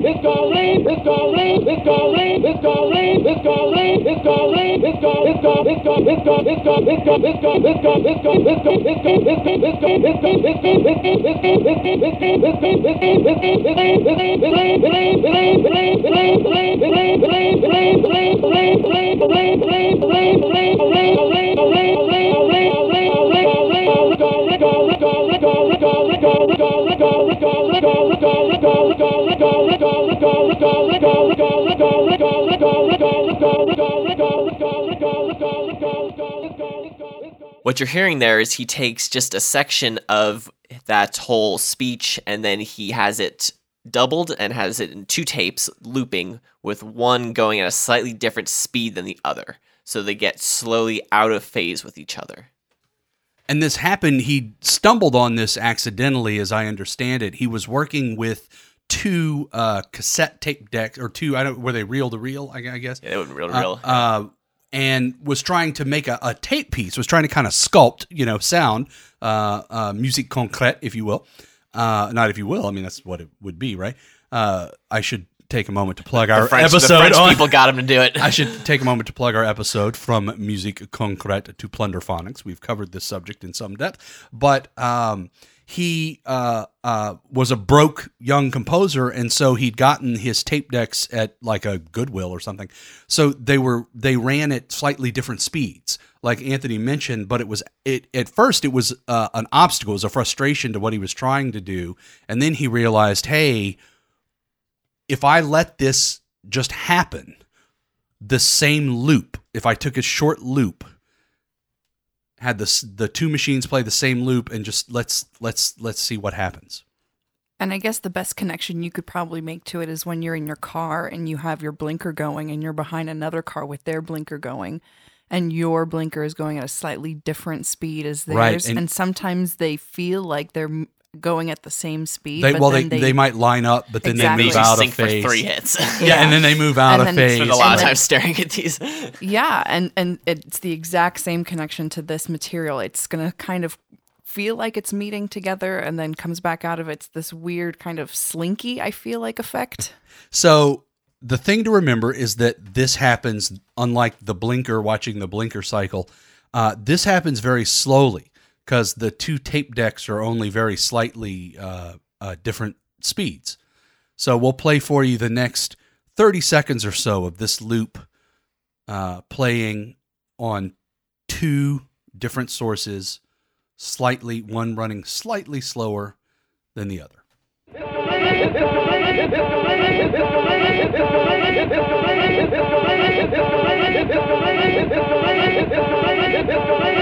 rain, it's gonna rain, it's gonna rain, it's gonna rain, it's gonna rain, it's gonna rain, it's gonna rain, it's gonna it's gonna it's gonna it's gonna it's gonna it's gonna it's gonna it's gonna it's gonna it's gonna it's gonna it's gonna it's gonna it's gonna it's gonna it's gonna it's gonna Go, go, go, go. What you're hearing there is he takes just a section of that whole speech and then he has it doubled and has it in two tapes looping with one going at a slightly different speed than the other. So they get slowly out of phase with each other. And this happened, he stumbled on this accidentally, as I understand it. He was working with two uh, cassette tape decks, or two, I don't, were they reel to reel, I I guess? Yeah, they wouldn't real Uh, real. uh, and was trying to make a, a tape piece, was trying to kind of sculpt, you know, sound, uh, uh, musique concrète, if you will. Uh, not if you will, I mean, that's what it would be, right? Uh, I should take a moment to plug our French, the episode people got him to do it. [laughs] I should take a moment to plug our episode from Musique Concrète to Plunderphonics. We've covered this subject in some depth, but um, he uh, uh, was a broke young composer, and so he'd gotten his tape decks at like a Goodwill or something. So they were they ran at slightly different speeds, like Anthony mentioned. But it was it at first it was uh, an obstacle, it was a frustration to what he was trying to do, and then he realized, hey, if I let this just happen the same loop if i took a short loop had the the two machines play the same loop and just let's let's let's see what happens And I guess the best connection you could probably make to it is when you're in your car and you have your blinker going and you're behind another car with their blinker going and your blinker is going at a slightly different speed as theirs. Right, and- And, sometimes they feel like they're going at the same speed. They, but well, they, then they might line up, but then Exactly. they move you out of sync for phase. three hits. [laughs] Yeah, and then they move out And of phase. Spend a lot of And time staring at these. [laughs] Yeah, and and it's the exact same connection to this material. It's gonna kind of feel like it's meeting together, and then comes back out of it's this weird kind of slinky. I feel like effect. So the thing to remember is that this happens, unlike the blinker, watching the blinker cycle, uh, this happens very slowly because the two tape decks are only very slightly uh, uh, different speeds. So we'll play for you the next 30 seconds or so of this loop uh, playing on two different sources, slightly, one running slightly slower than the other. [laughs]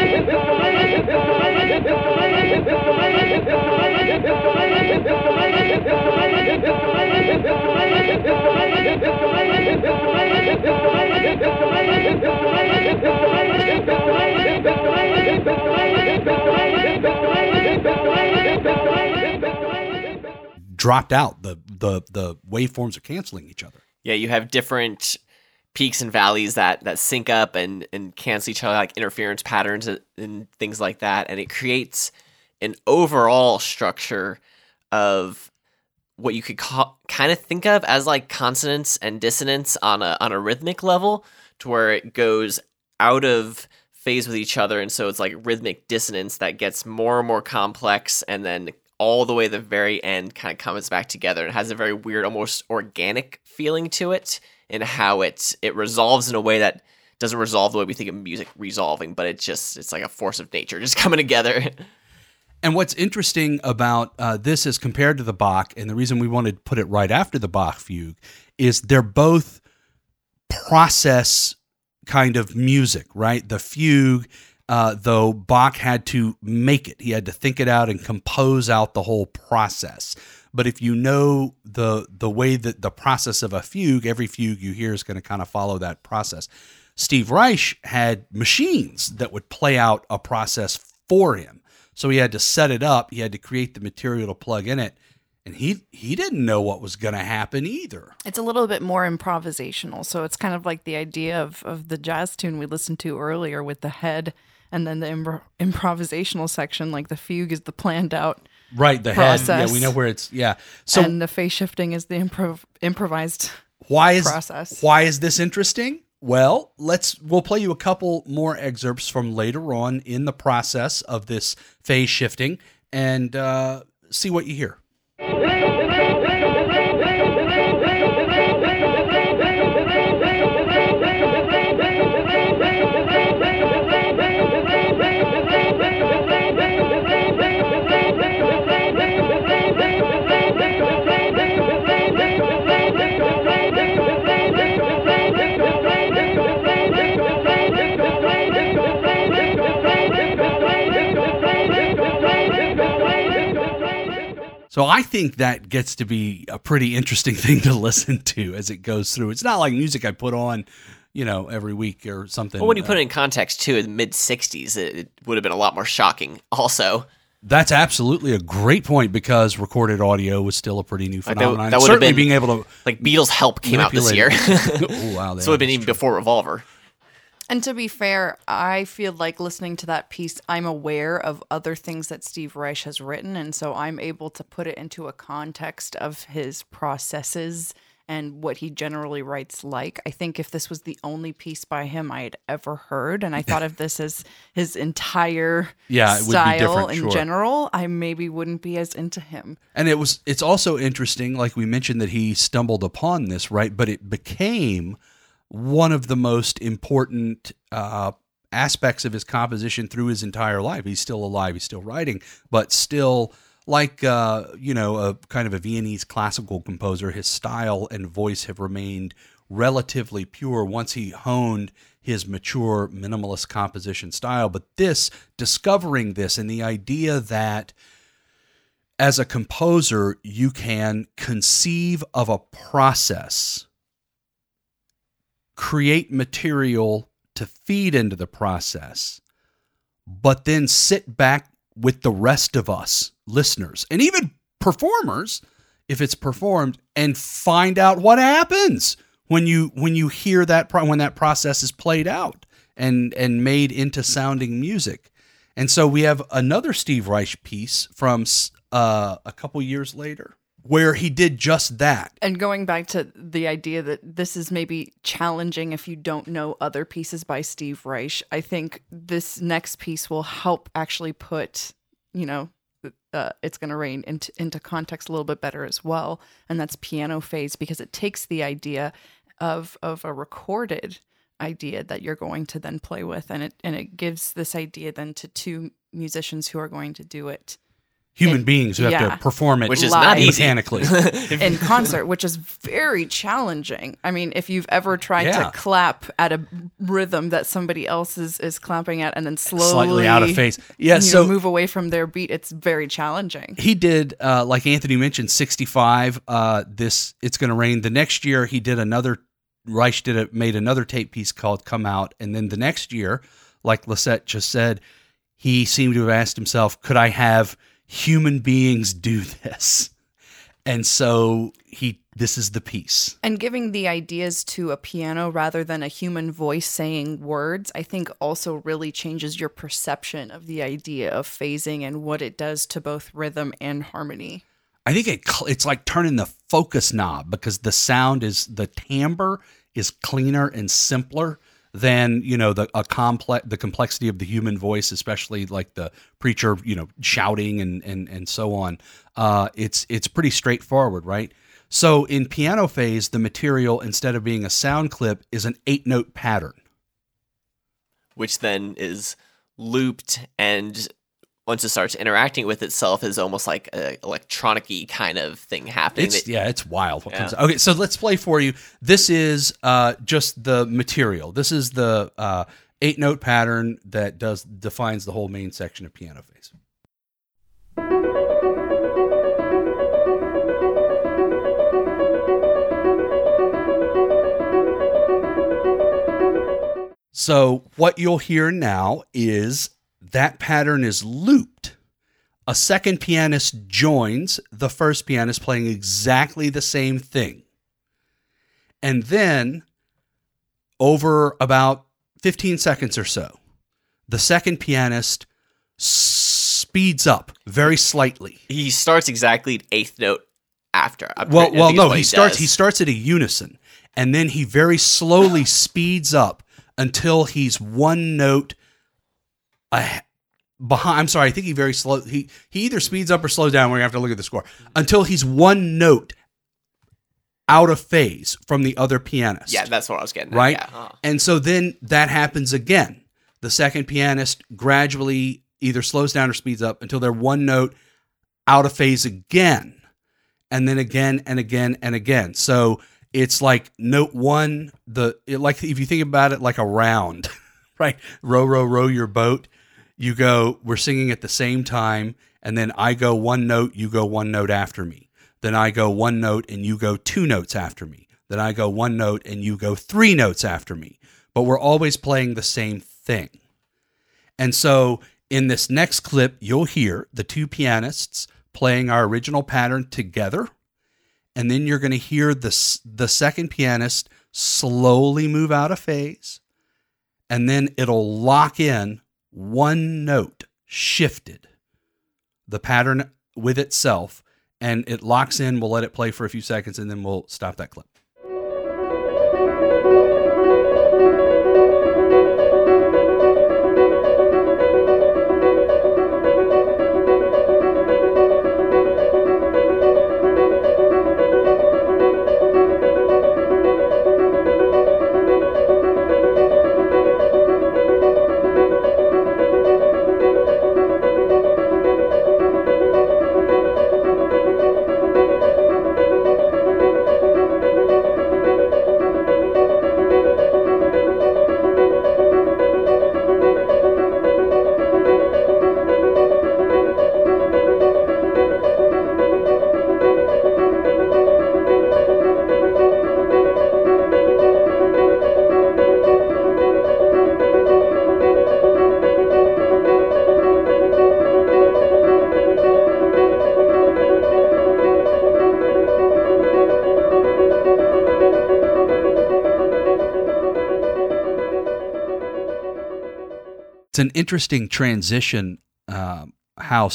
Dropped out. The the the waveforms are canceling each other. Yeah, you have different peaks and valleys that that sync up and and cancel each other, like interference patterns and- and things like that, and it creates an overall structure of what you could kind of think of as like consonance and dissonance on a on a rhythmic level, to where it goes out of phase with each other, and so it's like rhythmic dissonance that gets more and more complex, and then all the way the very end kind of comes back together. It has a very weird, almost organic feeling to it, in how it it resolves in a way that doesn't resolve the way we think of music resolving, but it just it's like a force of nature [laughs] just coming together. And what's interesting about uh, this as compared to the Bach, and the reason we wanted to put it right after the Bach fugue, is they're both process kind of music, right? The fugue, uh, though Bach had to make it, he had to think it out and compose out the whole process. But if you know the the way that the process of a fugue, every fugue you hear is going to kind of follow that process. Steve Reich had machines that would play out a process for him. So he had to set it up, he had to create the material to plug in it, and he he didn't know what was going to happen either. It's a little bit more improvisational, so it's kind of like the idea of of the jazz tune we listened to earlier with the head, and then the impro- improvisational section, like the fugue is the planned out, Right, the head. Yeah, we know where it's yeah. So and the phase shifting is the improv- improvised. why is process. why is this interesting? Well, let's we'll play you a couple more excerpts from later on in the process of this phase shifting and uh, see what you hear. So I think that gets to be a pretty interesting [laughs] thing to listen to as it goes through. It's not like music I put on, you know, every week or something. Well, when you Uh, put it in context too, in the mid '60s, it, would have been a lot more shocking. Also, That's absolutely a great point because recorded audio was still a pretty new Like, that- phenomenon. that would have Certainly been- being able to like Beatles' "Help" came out this year, oh, [laughs] [laughs] wow, so it would have been even before Revolver. And to be fair, I feel like listening to that piece, I'm aware of other things that Steve Reich has written. And so I'm able to put it into a context of his processes and what he generally writes like. I think if this was the only piece by him I had ever heard, and I thought of this as his entire Yeah, it would be style in sure. general, I maybe wouldn't be as into him. And it was it's also interesting, like we mentioned, that he stumbled upon this, right? But it became one of the most important uh, aspects of his composition through his entire life. He's still alive, he's still writing, but still like uh, you know, a kind of a Viennese classical composer, his style and voice have remained relatively pure once he honed his mature minimalist composition style. But this, discovering this, and the idea that as a composer, you can conceive of a process, create material to feed into the process, but then sit back with the rest of us, listeners and even performers if it's performed and find out what happens when you when you hear that pro- when that process is played out and and made into sounding music. And so we have another Steve Reich piece from uh, a couple years later where he did just that. And going back to the idea that this is maybe challenging if you don't know other pieces by Steve Reich, I think this next piece will help actually put, you know, uh, it's going to rain into into context a little bit better as well, and that's piano phase because it takes the idea of of a recorded idea that you're going to then play with, and it and it gives this idea then to two musicians who are going to do it Human And- beings who have to perform it Which is Live. not mechanically. [laughs] [laughs] in concert, which is very challenging. I mean, if you've ever tried Yeah. to clap at a rhythm that somebody else is, is clapping at and then slowly Slightly out of phase. Yeah, you know, so- move away from their beat, it's very challenging. he did uh, like anthony mentioned 65 uh, this it's gonna rain the next year he did another reich did a, made another tape piece called come out and then the next year like lisette just said he seemed to have asked himself could i have human beings do this. And so he this is the piece. And giving the ideas to a piano rather than a human voice saying words, I think also really changes your perception of the idea of phasing and what it does to both rhythm and harmony. I think it it's like turning the focus knob because the sound is the timbre is cleaner and simpler than you know the a complex the complexity of the human voice, especially like the preacher you know shouting and and and so on. Uh, it's it's pretty straightforward, right? So in piano phase, the material instead of being a sound clip is an eight note pattern. which then is looped and once it starts interacting with itself is almost like an electronic-y kind of thing happening. It's that- yeah, it's wild. Yeah. okay, so let's play for you. This is uh, just the material. This is the uh, eight note pattern that does defines the whole main section of piano phase. So what you'll hear now is that pattern is looped. A second pianist joins the first pianist playing exactly the same thing. And then over about 15 seconds or so, the second pianist speeds up very slightly. he starts exactly eighth note after. I'm Well, well, no, what he starts. He starts at a unison, and then he very slowly speeds up until he's one note a, behind. I'm sorry, I think he very slow. He he either speeds up or slows down. We're gonna have to look at the score until he's one note out of phase from the other pianist. Yeah, that's what I was getting. At. right? Yeah. uh-huh. And so then that happens again. The second pianist gradually either slows down or speeds up until they're one note out of phase again. And then again and again and again. So it's like note one, the it, like if you think about it like a round, [laughs] right? Row, row, row your boat. You go, we're singing at the same time, and then I go one note, you go one note after me. Then I go one note and you go two notes after me. Then I go one note and you go three notes after me. But we're always playing the same thing. And so in this next clip, you'll hear the two pianists playing our original pattern together. And then you're going to hear the, the second pianist slowly move out of phase. And then it'll lock in one note shifted, the pattern with itself. And it locks in. We'll let it play for a few seconds and then we'll stop that clip. It's an interesting transition um, how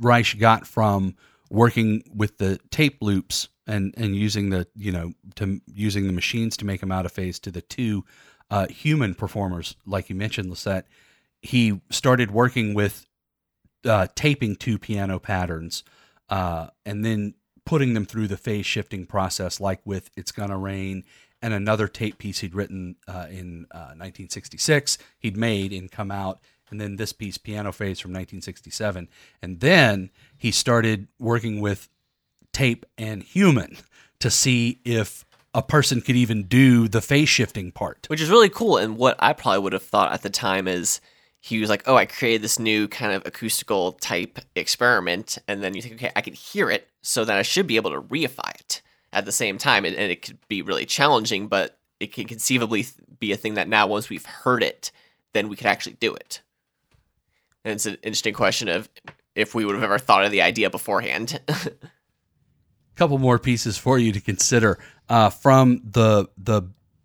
Reich got from working with the tape loops and and using the you know to using the machines to make them out of phase to the two uh, human performers like you mentioned Lisette. He started working with uh, taping two piano patterns uh, and then putting them through the phase shifting process, like with "It's Gonna Rain" and another tape piece he'd written uh, in uh, 1966. He'd made and come out, and then this piece, "Piano Phase" from 1967, and then he started working with tape and human to see if a person could even do the phase shifting part. which is really cool. And what I probably would have thought at the time is he was like, "Oh, I created this new kind of acoustical type experiment," and then you think, "Okay, I can hear it, so then I should be able to reify it at the same time." And, and it could be really challenging, but it can conceivably be a thing that now, once we've heard it, then we could actually do it. And it's an interesting question of if we would have ever thought of the idea beforehand. A [laughs] couple more pieces for you to consider uh, from the the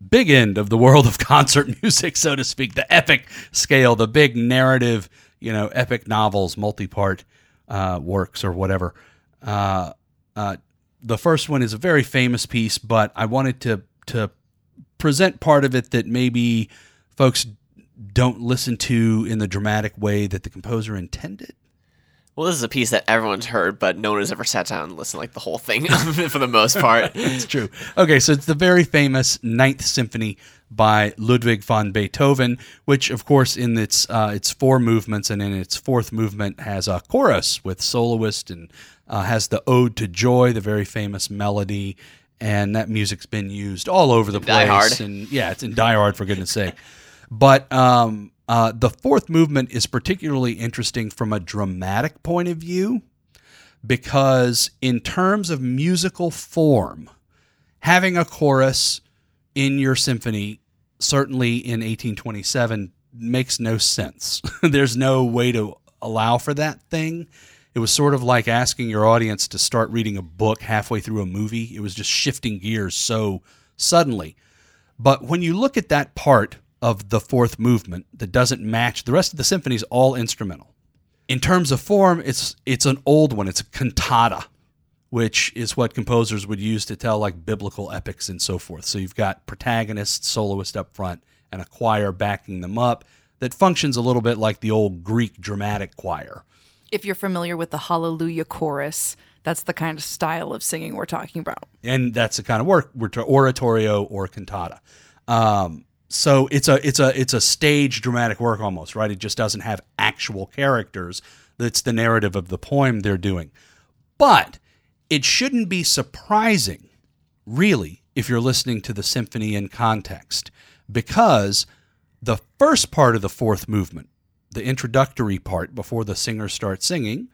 big end of the world of [laughs] concert music, so to speak, the epic scale, the big narrative, you know, epic novels, multi-part uh, works or whatever. Uh, uh, the first one is a very famous piece, but I wanted to to present part of it that maybe folks don't listen to in the dramatic way that the composer intended. well, this is a piece that everyone's heard, but no one has ever sat down and listened like the whole thing [laughs] for the most part. [laughs] It's true. Okay, so it's the very famous Ninth Symphony by Ludwig van Beethoven, which, of course, in its uh, its four movements and in its fourth movement has a chorus with soloist and uh, has the Ode to Joy, the very famous melody, and that music's been used all over the Die place. Hard. And yeah, it's in Die Hard for goodness sake. [laughs] But um, uh, the fourth movement is particularly interesting from a dramatic point of view because, in terms of musical form, having a chorus in your symphony, certainly in 1827, makes no sense. [laughs] There's no way to allow for that thing. It was sort of like asking your audience to start reading a book halfway through a movie. It was just shifting gears so suddenly. But when you look at that part of the fourth movement that doesn't match the rest of the symphony is all instrumental. In terms of form, it's it's an old one. It's a cantata, which is what composers would use to tell like biblical epics and so forth. So you've got protagonist, soloist up front, and a choir backing them up that functions a little bit like the old Greek dramatic choir. If you're familiar with the Hallelujah chorus, that's the kind of style of singing we're talking about. and that's the kind of work we're to oratorio or cantata. Um, so it's a it's a it's a stage dramatic work almost, right? It just doesn't have actual characters. That's the narrative of the poem they're doing. But it shouldn't be surprising, really, if you're listening to the symphony in context, because the first part of the fourth movement, the introductory part before the singer starts singing,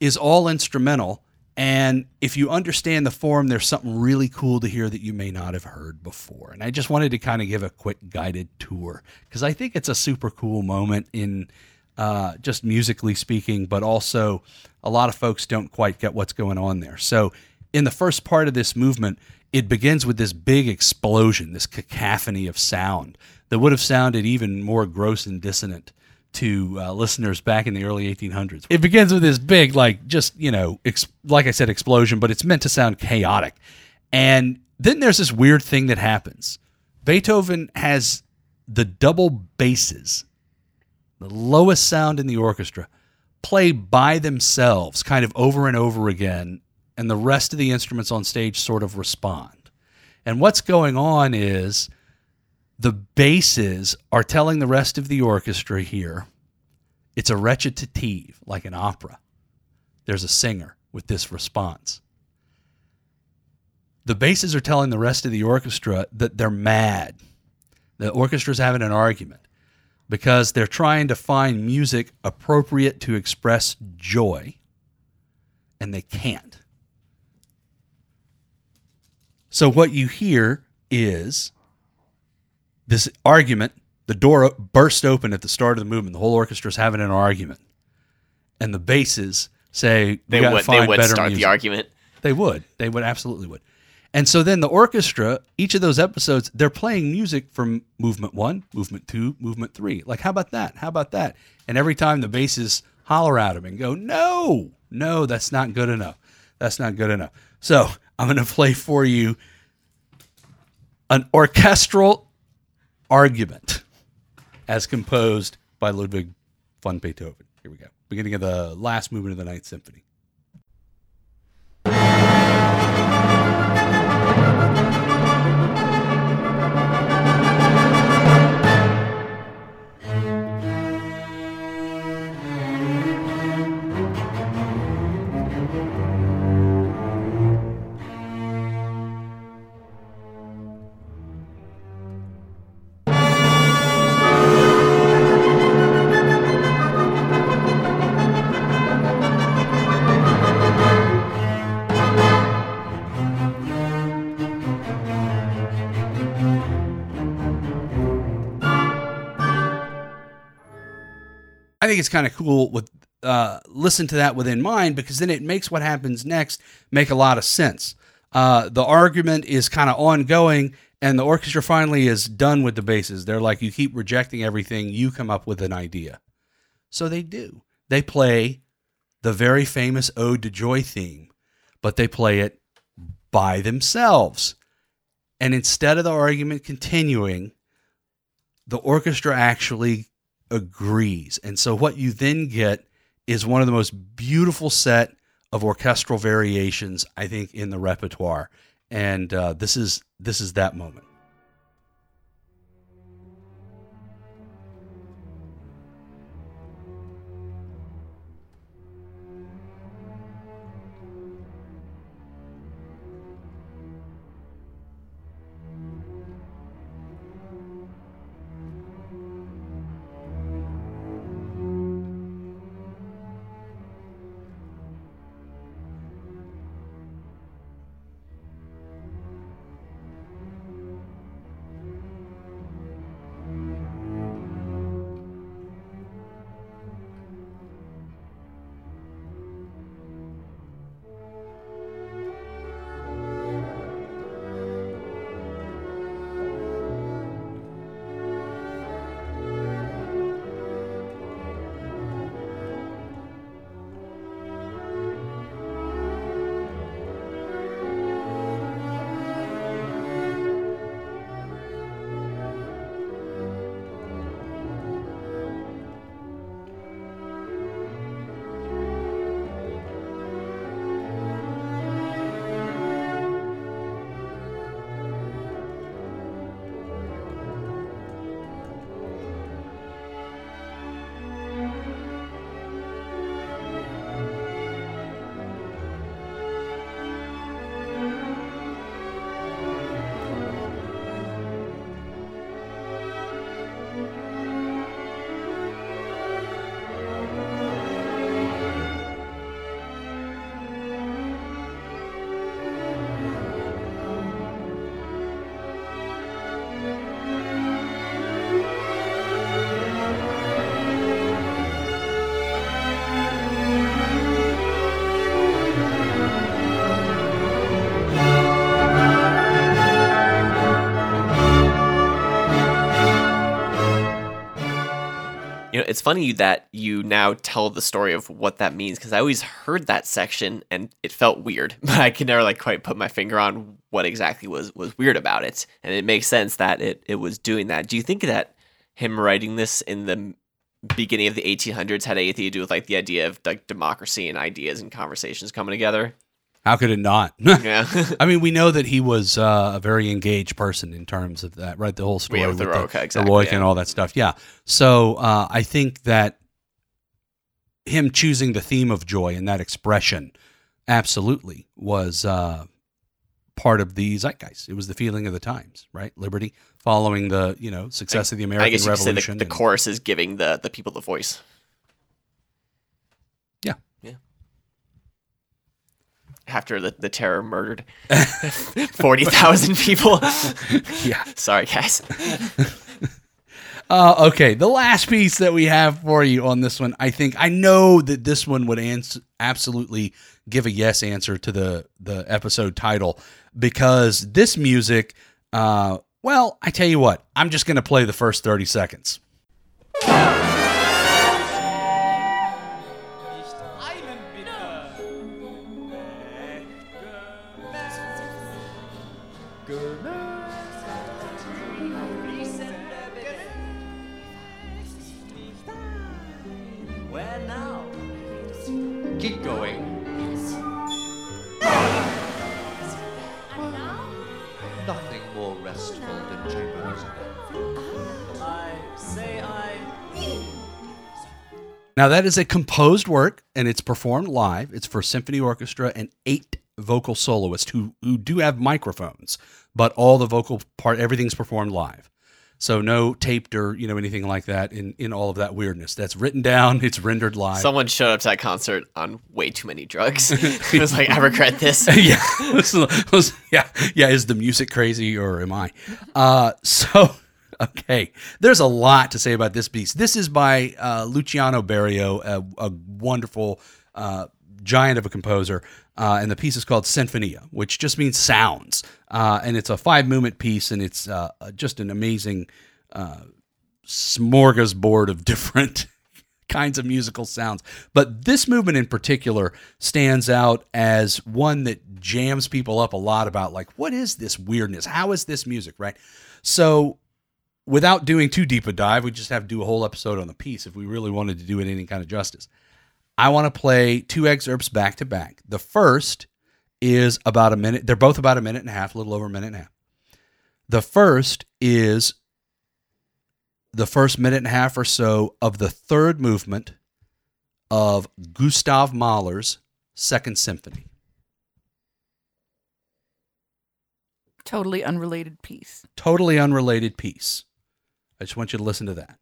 is all instrumental. And if you understand the form, there's something really cool to hear that you may not have heard before. And I just wanted to kind of give a quick guided tour because I think it's a super cool moment in uh, just musically speaking, but also a lot of folks don't quite get what's going on there. So, in the first part of this movement, it begins with this big explosion, this cacophony of sound that would have sounded even more gross and dissonant to uh, listeners back in the early 1800s. It begins with this big, like, just, you know, ex- like I said, explosion, but it's meant to sound chaotic. And then there's this weird thing that happens. Beethoven has the double basses, the lowest sound in the orchestra, play by themselves kind of over and over again, and the rest of the instruments on stage sort of respond. And what's going on is the basses are telling the rest of the orchestra here it's a recitative, like an opera. There's a singer with this response. The basses are telling the rest of the orchestra that they're mad. The orchestra's having an argument because they're trying to find music appropriate to express joy, and they can't. So, what you hear is this argument. The door burst open at the start of the movement. The whole orchestra's having an argument, and the basses say, They would they would start music." the argument. They would. They would absolutely would. And so then the orchestra, each of those episodes, they're playing music from movement one, movement two, movement three. Like, how about that? How about that? And every time the basses holler at him and go, no, no, that's not good enough. That's not good enough. So I'm going to play for you an orchestral argument as composed by Ludwig von Beethoven. Here we go. Beginning of the last movement of the Ninth Symphony. I think it's kind of cool with uh, listen to that within mind because then it makes what happens next make a lot of sense. Uh, the argument is kind of ongoing, and the orchestra finally is done with the basses. They're like, you keep rejecting everything, you come up with an idea. So they do. They play the very famous Ode to Joy theme, but they play it by themselves. And instead of the argument continuing, the orchestra actually agrees. And so what you then get is one of the most beautiful set of orchestral variations I think in the repertoire. And uh, this is this is that moment. It's funny that you now tell the story of what that means because I always heard that section and it felt weird, [laughs] but I could never like quite put my finger on what exactly was was weird about it. And it makes sense that it it was doing that. Do you think that him writing this in the beginning of the 1800s had anything to do with like the idea of like democracy and ideas and conversations coming together? How could it not? [laughs] Yeah. [laughs] I mean, we know that he was uh, a very engaged person in terms of that, right? The whole story Yeah, with the Eroica, the, exactly, Eroica yeah. and all that stuff. Yeah. So uh, I think that him choosing the theme of joy and that expression absolutely was uh, part of the zeitgeist. It was the feeling of the times, right? Liberty, following the you know success of the American I guess you could say Revolution. the, the and- chorus is giving the the people the voice. Yeah. Yeah. After the, the terror murdered [laughs] 40,000 people. [laughs] Yeah. Sorry, guys. Uh, okay, the last piece that we have for you on this one, I think I know that this one would ans- absolutely give a yes answer to the the episode title, because this music, uh, well, I tell you what, I'm just going to play the first 30 seconds. Keep going. Nothing more restful than chamber music. Now, that is a composed work and it's performed live. It's for symphony orchestra and eight vocal soloists who, who do have microphones, but all the vocal part, everything's performed live. So no taped or you know anything like that in in all of that weirdness. That's written down. It's rendered live. Someone showed up to that concert on way too many drugs. [laughs] it was like, I regret this. [laughs] yeah, yeah, yeah. Is the music crazy or am I? Uh, so [laughs] okay, there's a lot to say about this piece. This is by uh, Luciano Berio, a, a wonderful uh, giant of a composer, uh, and the piece is called Sinfonia, which just means sounds, uh, and it's a five movement piece, and it's uh, just an amazing uh, smorgasbord of [laughs] different kinds of musical sounds. But this movement in particular stands out as one that jams people up a lot about like, what is this weirdness? How is this music, right? So without doing too deep a dive, we just have to do a whole episode on the piece if we really wanted to do it any kind of justice. I want to play two excerpts back to back. The first is about a minute. They're both about a minute and a half, a little over a minute and a half. The first is the first minute and a half or so of the third movement of Gustav Mahler's Second Symphony. Totally unrelated piece. Totally unrelated piece. I just want you to listen to that.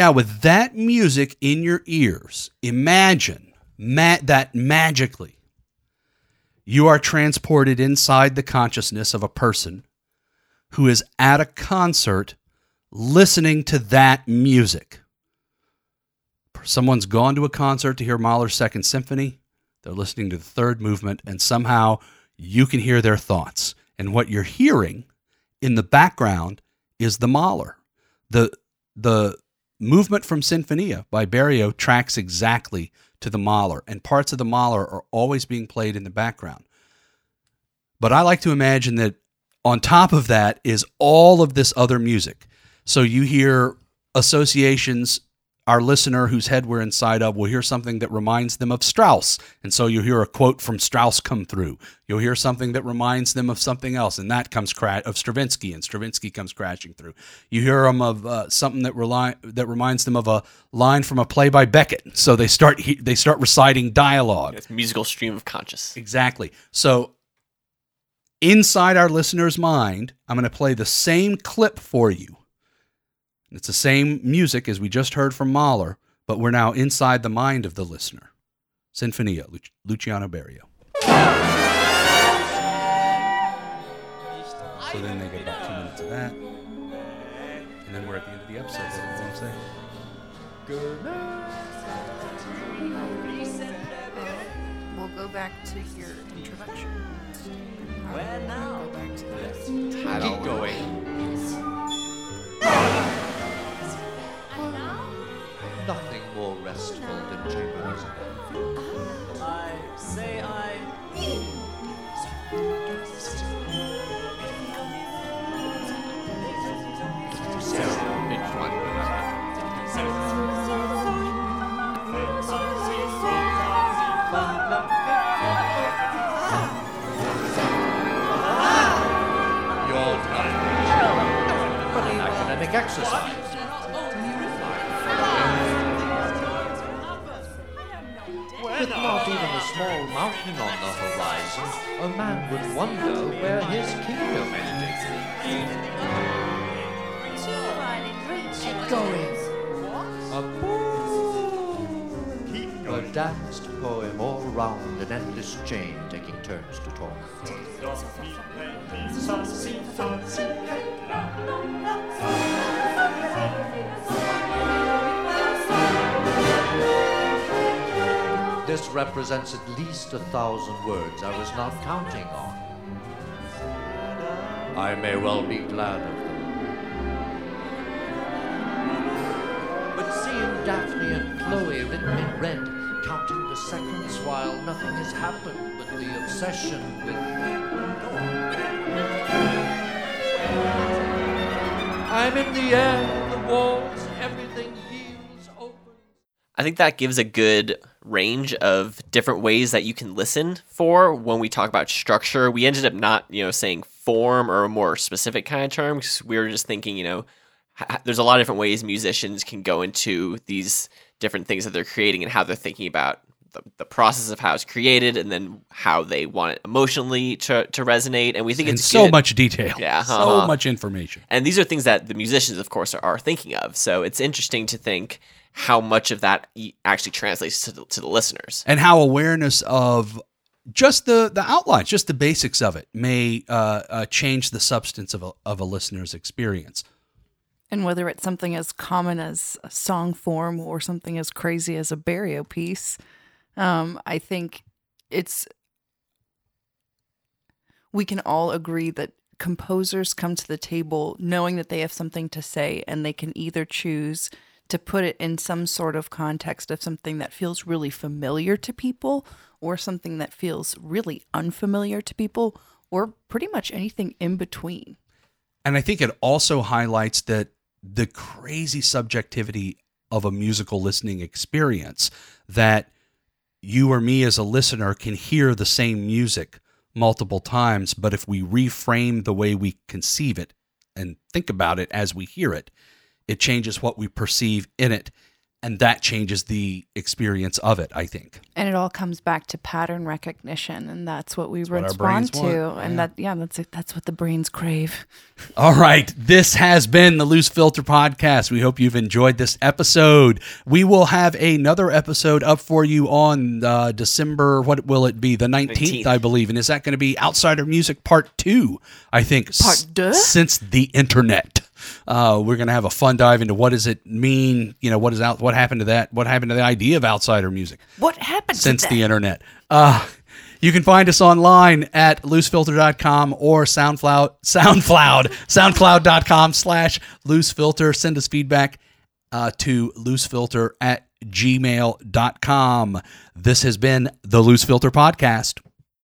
Now, with that music in your ears, imagine ma- that magically you are transported inside the consciousness of a person who is at a concert listening to that music. Someone's gone to a concert to hear Mahler's Second Symphony. They're listening to the third movement, and somehow you can hear their thoughts. And what you're hearing in the background is the Mahler. The the movement from Sinfonia by Berio tracks exactly to the Mahler, and parts of the Mahler are always being played in the background. But I like to imagine that on top of that is all of this other music. So you hear associations our listener whose head we're inside of will hear something that reminds them of Strauss. And so you'll hear a quote from Strauss come through. You'll hear something that reminds them of something else, and that comes cra- of Stravinsky, and Stravinsky comes crashing through. You hear them of uh, something that rely- that reminds them of a line from a play by Beckett. So they start he- they start reciting dialogue. It's musical stream of conscious. Exactly. So inside our listener's mind, I'm going to play the same clip for you. It's the same music as we just heard from Mahler, but we're now inside the mind of the listener. Sinfonia, Lu- Luciano Berio. So then they get about two minutes of that. And then we're at the end of the episode. What do you want to say? We'll go back to your introduction. Where now? Go back to this. Keep going. Nothing more restful than chamber music. I say I. Your time. But an academic exercise. Small mountain on the horizon, a man would wonder where his kingdom ended. Going. A, a danced poem all round an endless chain, taking turns to talk. This represents at least a thousand words I was not counting on. I may well be glad of them. But seeing Daphne and Chloe written in red, counting the seconds while nothing has happened but the obsession with. I'm in the air, the walls, everything heals, opens. I think that gives a good range of different ways that you can listen for when we talk about structure. We ended up not, you know, saying form or a more specific kind of term because we were just thinking, you know, there's a lot of different ways musicians can go into these different things that they're creating and how they're thinking about the, the process of how it's created and then how they want it emotionally to, to resonate. And we think And it's so good. much detail. Yeah, So uh-huh. much information. And these are things that the musicians, of course, are, are thinking of. So it's interesting to think how much of that e- actually translates to the, to the listeners. and how awareness of just the the outlines, just the basics of it, may uh, uh, change the substance of a, of a listener's experience. And whether it's something as common as a song form or something as crazy as a Berio piece, um, I think it's. We can all agree that composers come to the table knowing that they have something to say, and they can either choose to put it in some sort of context of something that feels really familiar to people or something that feels really unfamiliar to people or pretty much anything in between. And I think it also highlights that the crazy subjectivity of a musical listening experience that you or me as a listener can hear the same music multiple times, but if we reframe the way we conceive it and think about it as we hear it, it changes what we perceive in it. And that changes the experience of it, I think. And it all comes back to pattern recognition, and that's what we what our respond brains to, want, and yeah. that yeah, that's it. That's what the brains crave. [laughs] All right. This has been the Loose Filter Podcast. We hope you've enjoyed this episode. We will have another episode up for you on uh, December, what will it be? The 19th, 19th. I believe. And is that going to be Outsider Music Part 2? I think. Part s- Since the internet. Uh, we're going to have a fun dive into what does it mean? You know, what is out? What happened to that? What happened to the idea of outsider music? What happened since the internet. Uh, you can find us online at loosefilter.com or SoundCloud, SoundCloud, SoundCloud.com slash loosefilter. Send us feedback uh, to loosefilter at gmail.com. This has been the Loose Filter Podcast.